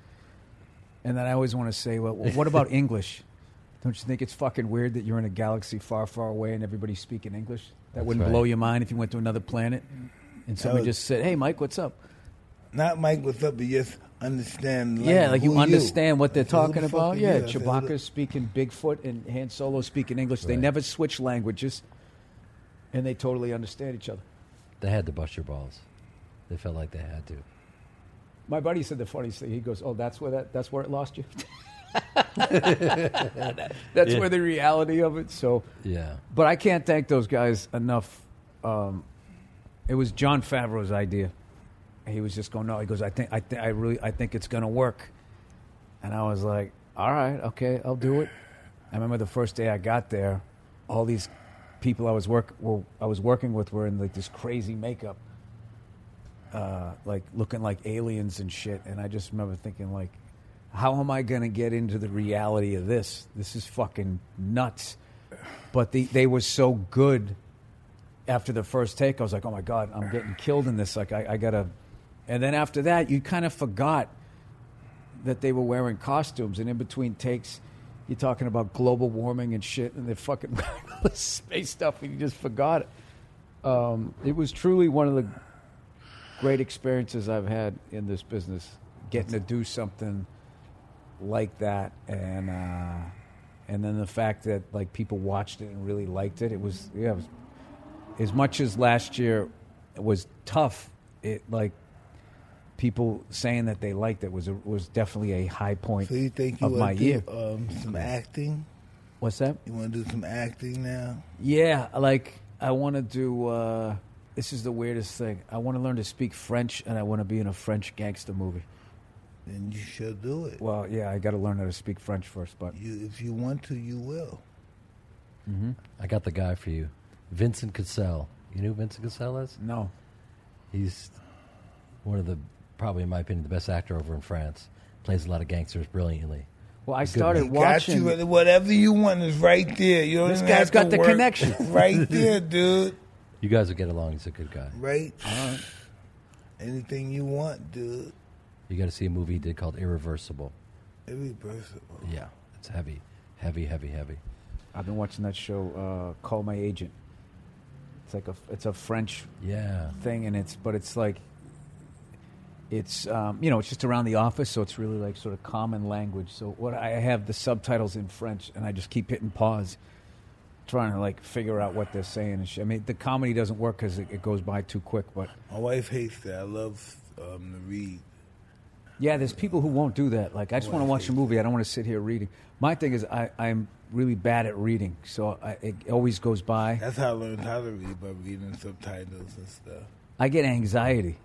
and then I always want to say, "Well, well what about English? Don't you think it's fucking weird that you're in a galaxy far, far away and everybody's speaking English? That That's wouldn't right. blow your mind if you went to another planet and somebody would- just said, "Hey, Mike, what's up?" Not Mike, what's up? But just understand. Like, yeah, like you who understand what they're I said, who talking the about. Yeah, you? I said, who the- Chewbacca's speaking Bigfoot and Han Solo speaking English. They never switch languages, and they totally understand each other. They had to bust your balls. They felt like they had to. My buddy said the funniest thing. He goes, "Oh, that's where that that's where it lost you." that's Yeah. where the reality of it. So, Yeah. but I can't thank those guys enough. Um, it was Jon Favreau's idea. He was just going, "No." He goes, "I think I think I really I think it's going to work," and I was like, "All right, okay, I'll do it." I remember the first day I got there, all these people I was work were, I was working with were in like this crazy makeup uh, like looking like aliens and shit. And I just remember thinking, like, how am I going to get into the reality of this? This is fucking nuts. But the, they were so good after the first take. I was like, oh my God, I'm getting killed in this. Like, I, I got to. And then after that, you kind of forgot that they were wearing costumes. And in between takes, you're talking about global warming and shit, and they're fucking space stuff, and you just forgot it. Um, it was truly one of the great experiences I've had in this business, getting to do something like that, and uh, and then the fact that like people watched it and really liked it. It was yeah, it was, as much as last year was tough. It like people saying that they liked it was a, was definitely a high point So you think you of my want to year. um, some acting? What's that? You want to do some acting now? Yeah, like I want to do. Uh, this is the weirdest thing. I want to learn to speak French, and I want to be in a French gangster movie. Then you should do it. Well, yeah, I got to learn how to speak French first, but You, if you want to, you will. I got the guy for you, Vincent Cassel. You know who Vincent Cassel is? No. He's one of the, probably in my opinion, the best actor over in France. Plays a lot of gangsters brilliantly. Well, I Good started Got watching. you. Whatever you want is right there. You don't This even guy's have to got the work. connection. right there, dude. You guys will get along. He's a good guy. Right. Anything you want, dude. You got to see a movie he did called Irreversible. Irreversible. Yeah, it's heavy, heavy, heavy, heavy. I've been watching that show, uh, Call My Agent. It's like a it's a French Yeah, thing, and it's but it's like it's um, you know it's just around the office, so it's really like sort of common language. So what I have the subtitles in French, and I just keep hitting pause, trying to like figure out what they're saying. I mean, the comedy doesn't work because it, it goes by too quick. But My wife hates that. I love um, to read. yeah, there's people who won't do that. Like I just want to watch a movie. I don't want to sit here reading. My thing is I, I'm really bad at reading, so I, it always goes by. That's how I learned how to read by reading subtitles and stuff. I get anxiety.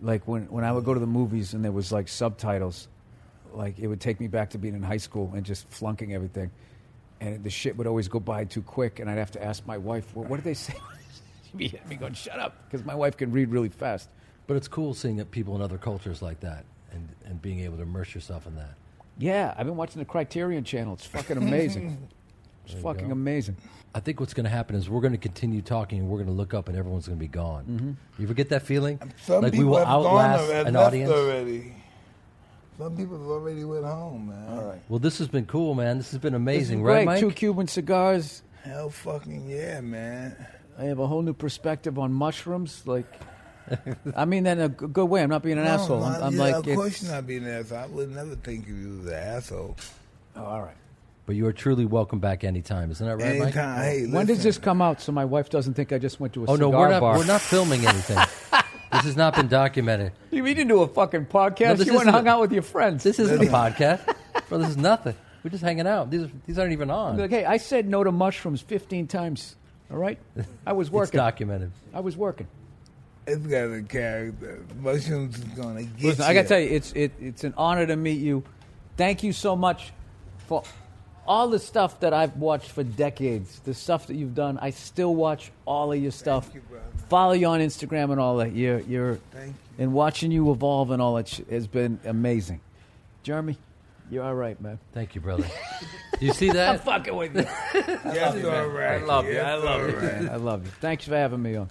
Like when, when I would go to the movies and there was like subtitles, like it would take me back to being in high school and just flunking everything. And the shit would always go by too quick, and I'd have to ask my wife, well, what did they say? She'd be at me going, shut up, because my wife can read really fast. but it's cool seeing that people in other cultures like that and and being able to immerse yourself in that. Yeah, I've been watching the Criterion channel. It's fucking amazing. it's There fucking go. amazing. I think what's going to happen is we're going to continue talking and we're going to look up and everyone's going to be gone. Mm-hmm. You ever get that feeling? Some like we people will have gone outlast already, an audience? already. Some people have already went home, man. All right. Well, this has been cool, man. This has been This is amazing, great. right, Mike? Two Cuban cigars. Hell fucking yeah, man. I have a whole new perspective on mushrooms. Like, I mean that in a good way. I'm not being an No, asshole. I'm, I'm yeah, like, of course it's- you're not being an asshole. I would never think of you as an asshole. Oh, all right. But you are truly welcome back anytime, isn't that right, Mike? Anytime. Hey, When does this come out so my wife doesn't think I just went to a Oh cigar no, we're not. bar? We're not filming anything. this has not been documented. You didn't do a fucking podcast. No, you went and isn't hung a- out with your friends. This isn't a podcast, bro. This is nothing. We're just hanging out. These are, these aren't even on. like, hey, I said no to mushrooms 15 times. All right, I was It's working. documented. I was working. It's got a character. Mushrooms is gonna get Listen, you. I got to tell you, it's it, it's an honor to meet you. Thank you so much for all the stuff that I've watched for decades. The stuff that you've done, I still watch all of your stuff. you, brother. Follow you on Instagram and all that. You're you're Thank you. and watching you evolve and all that sh- has been amazing. Jeremy, you're all right, man. Thank you, brother. You see that? I'm fucking with you. Yes, all right. I love you. I love you. right. I love you. Thanks for having me on.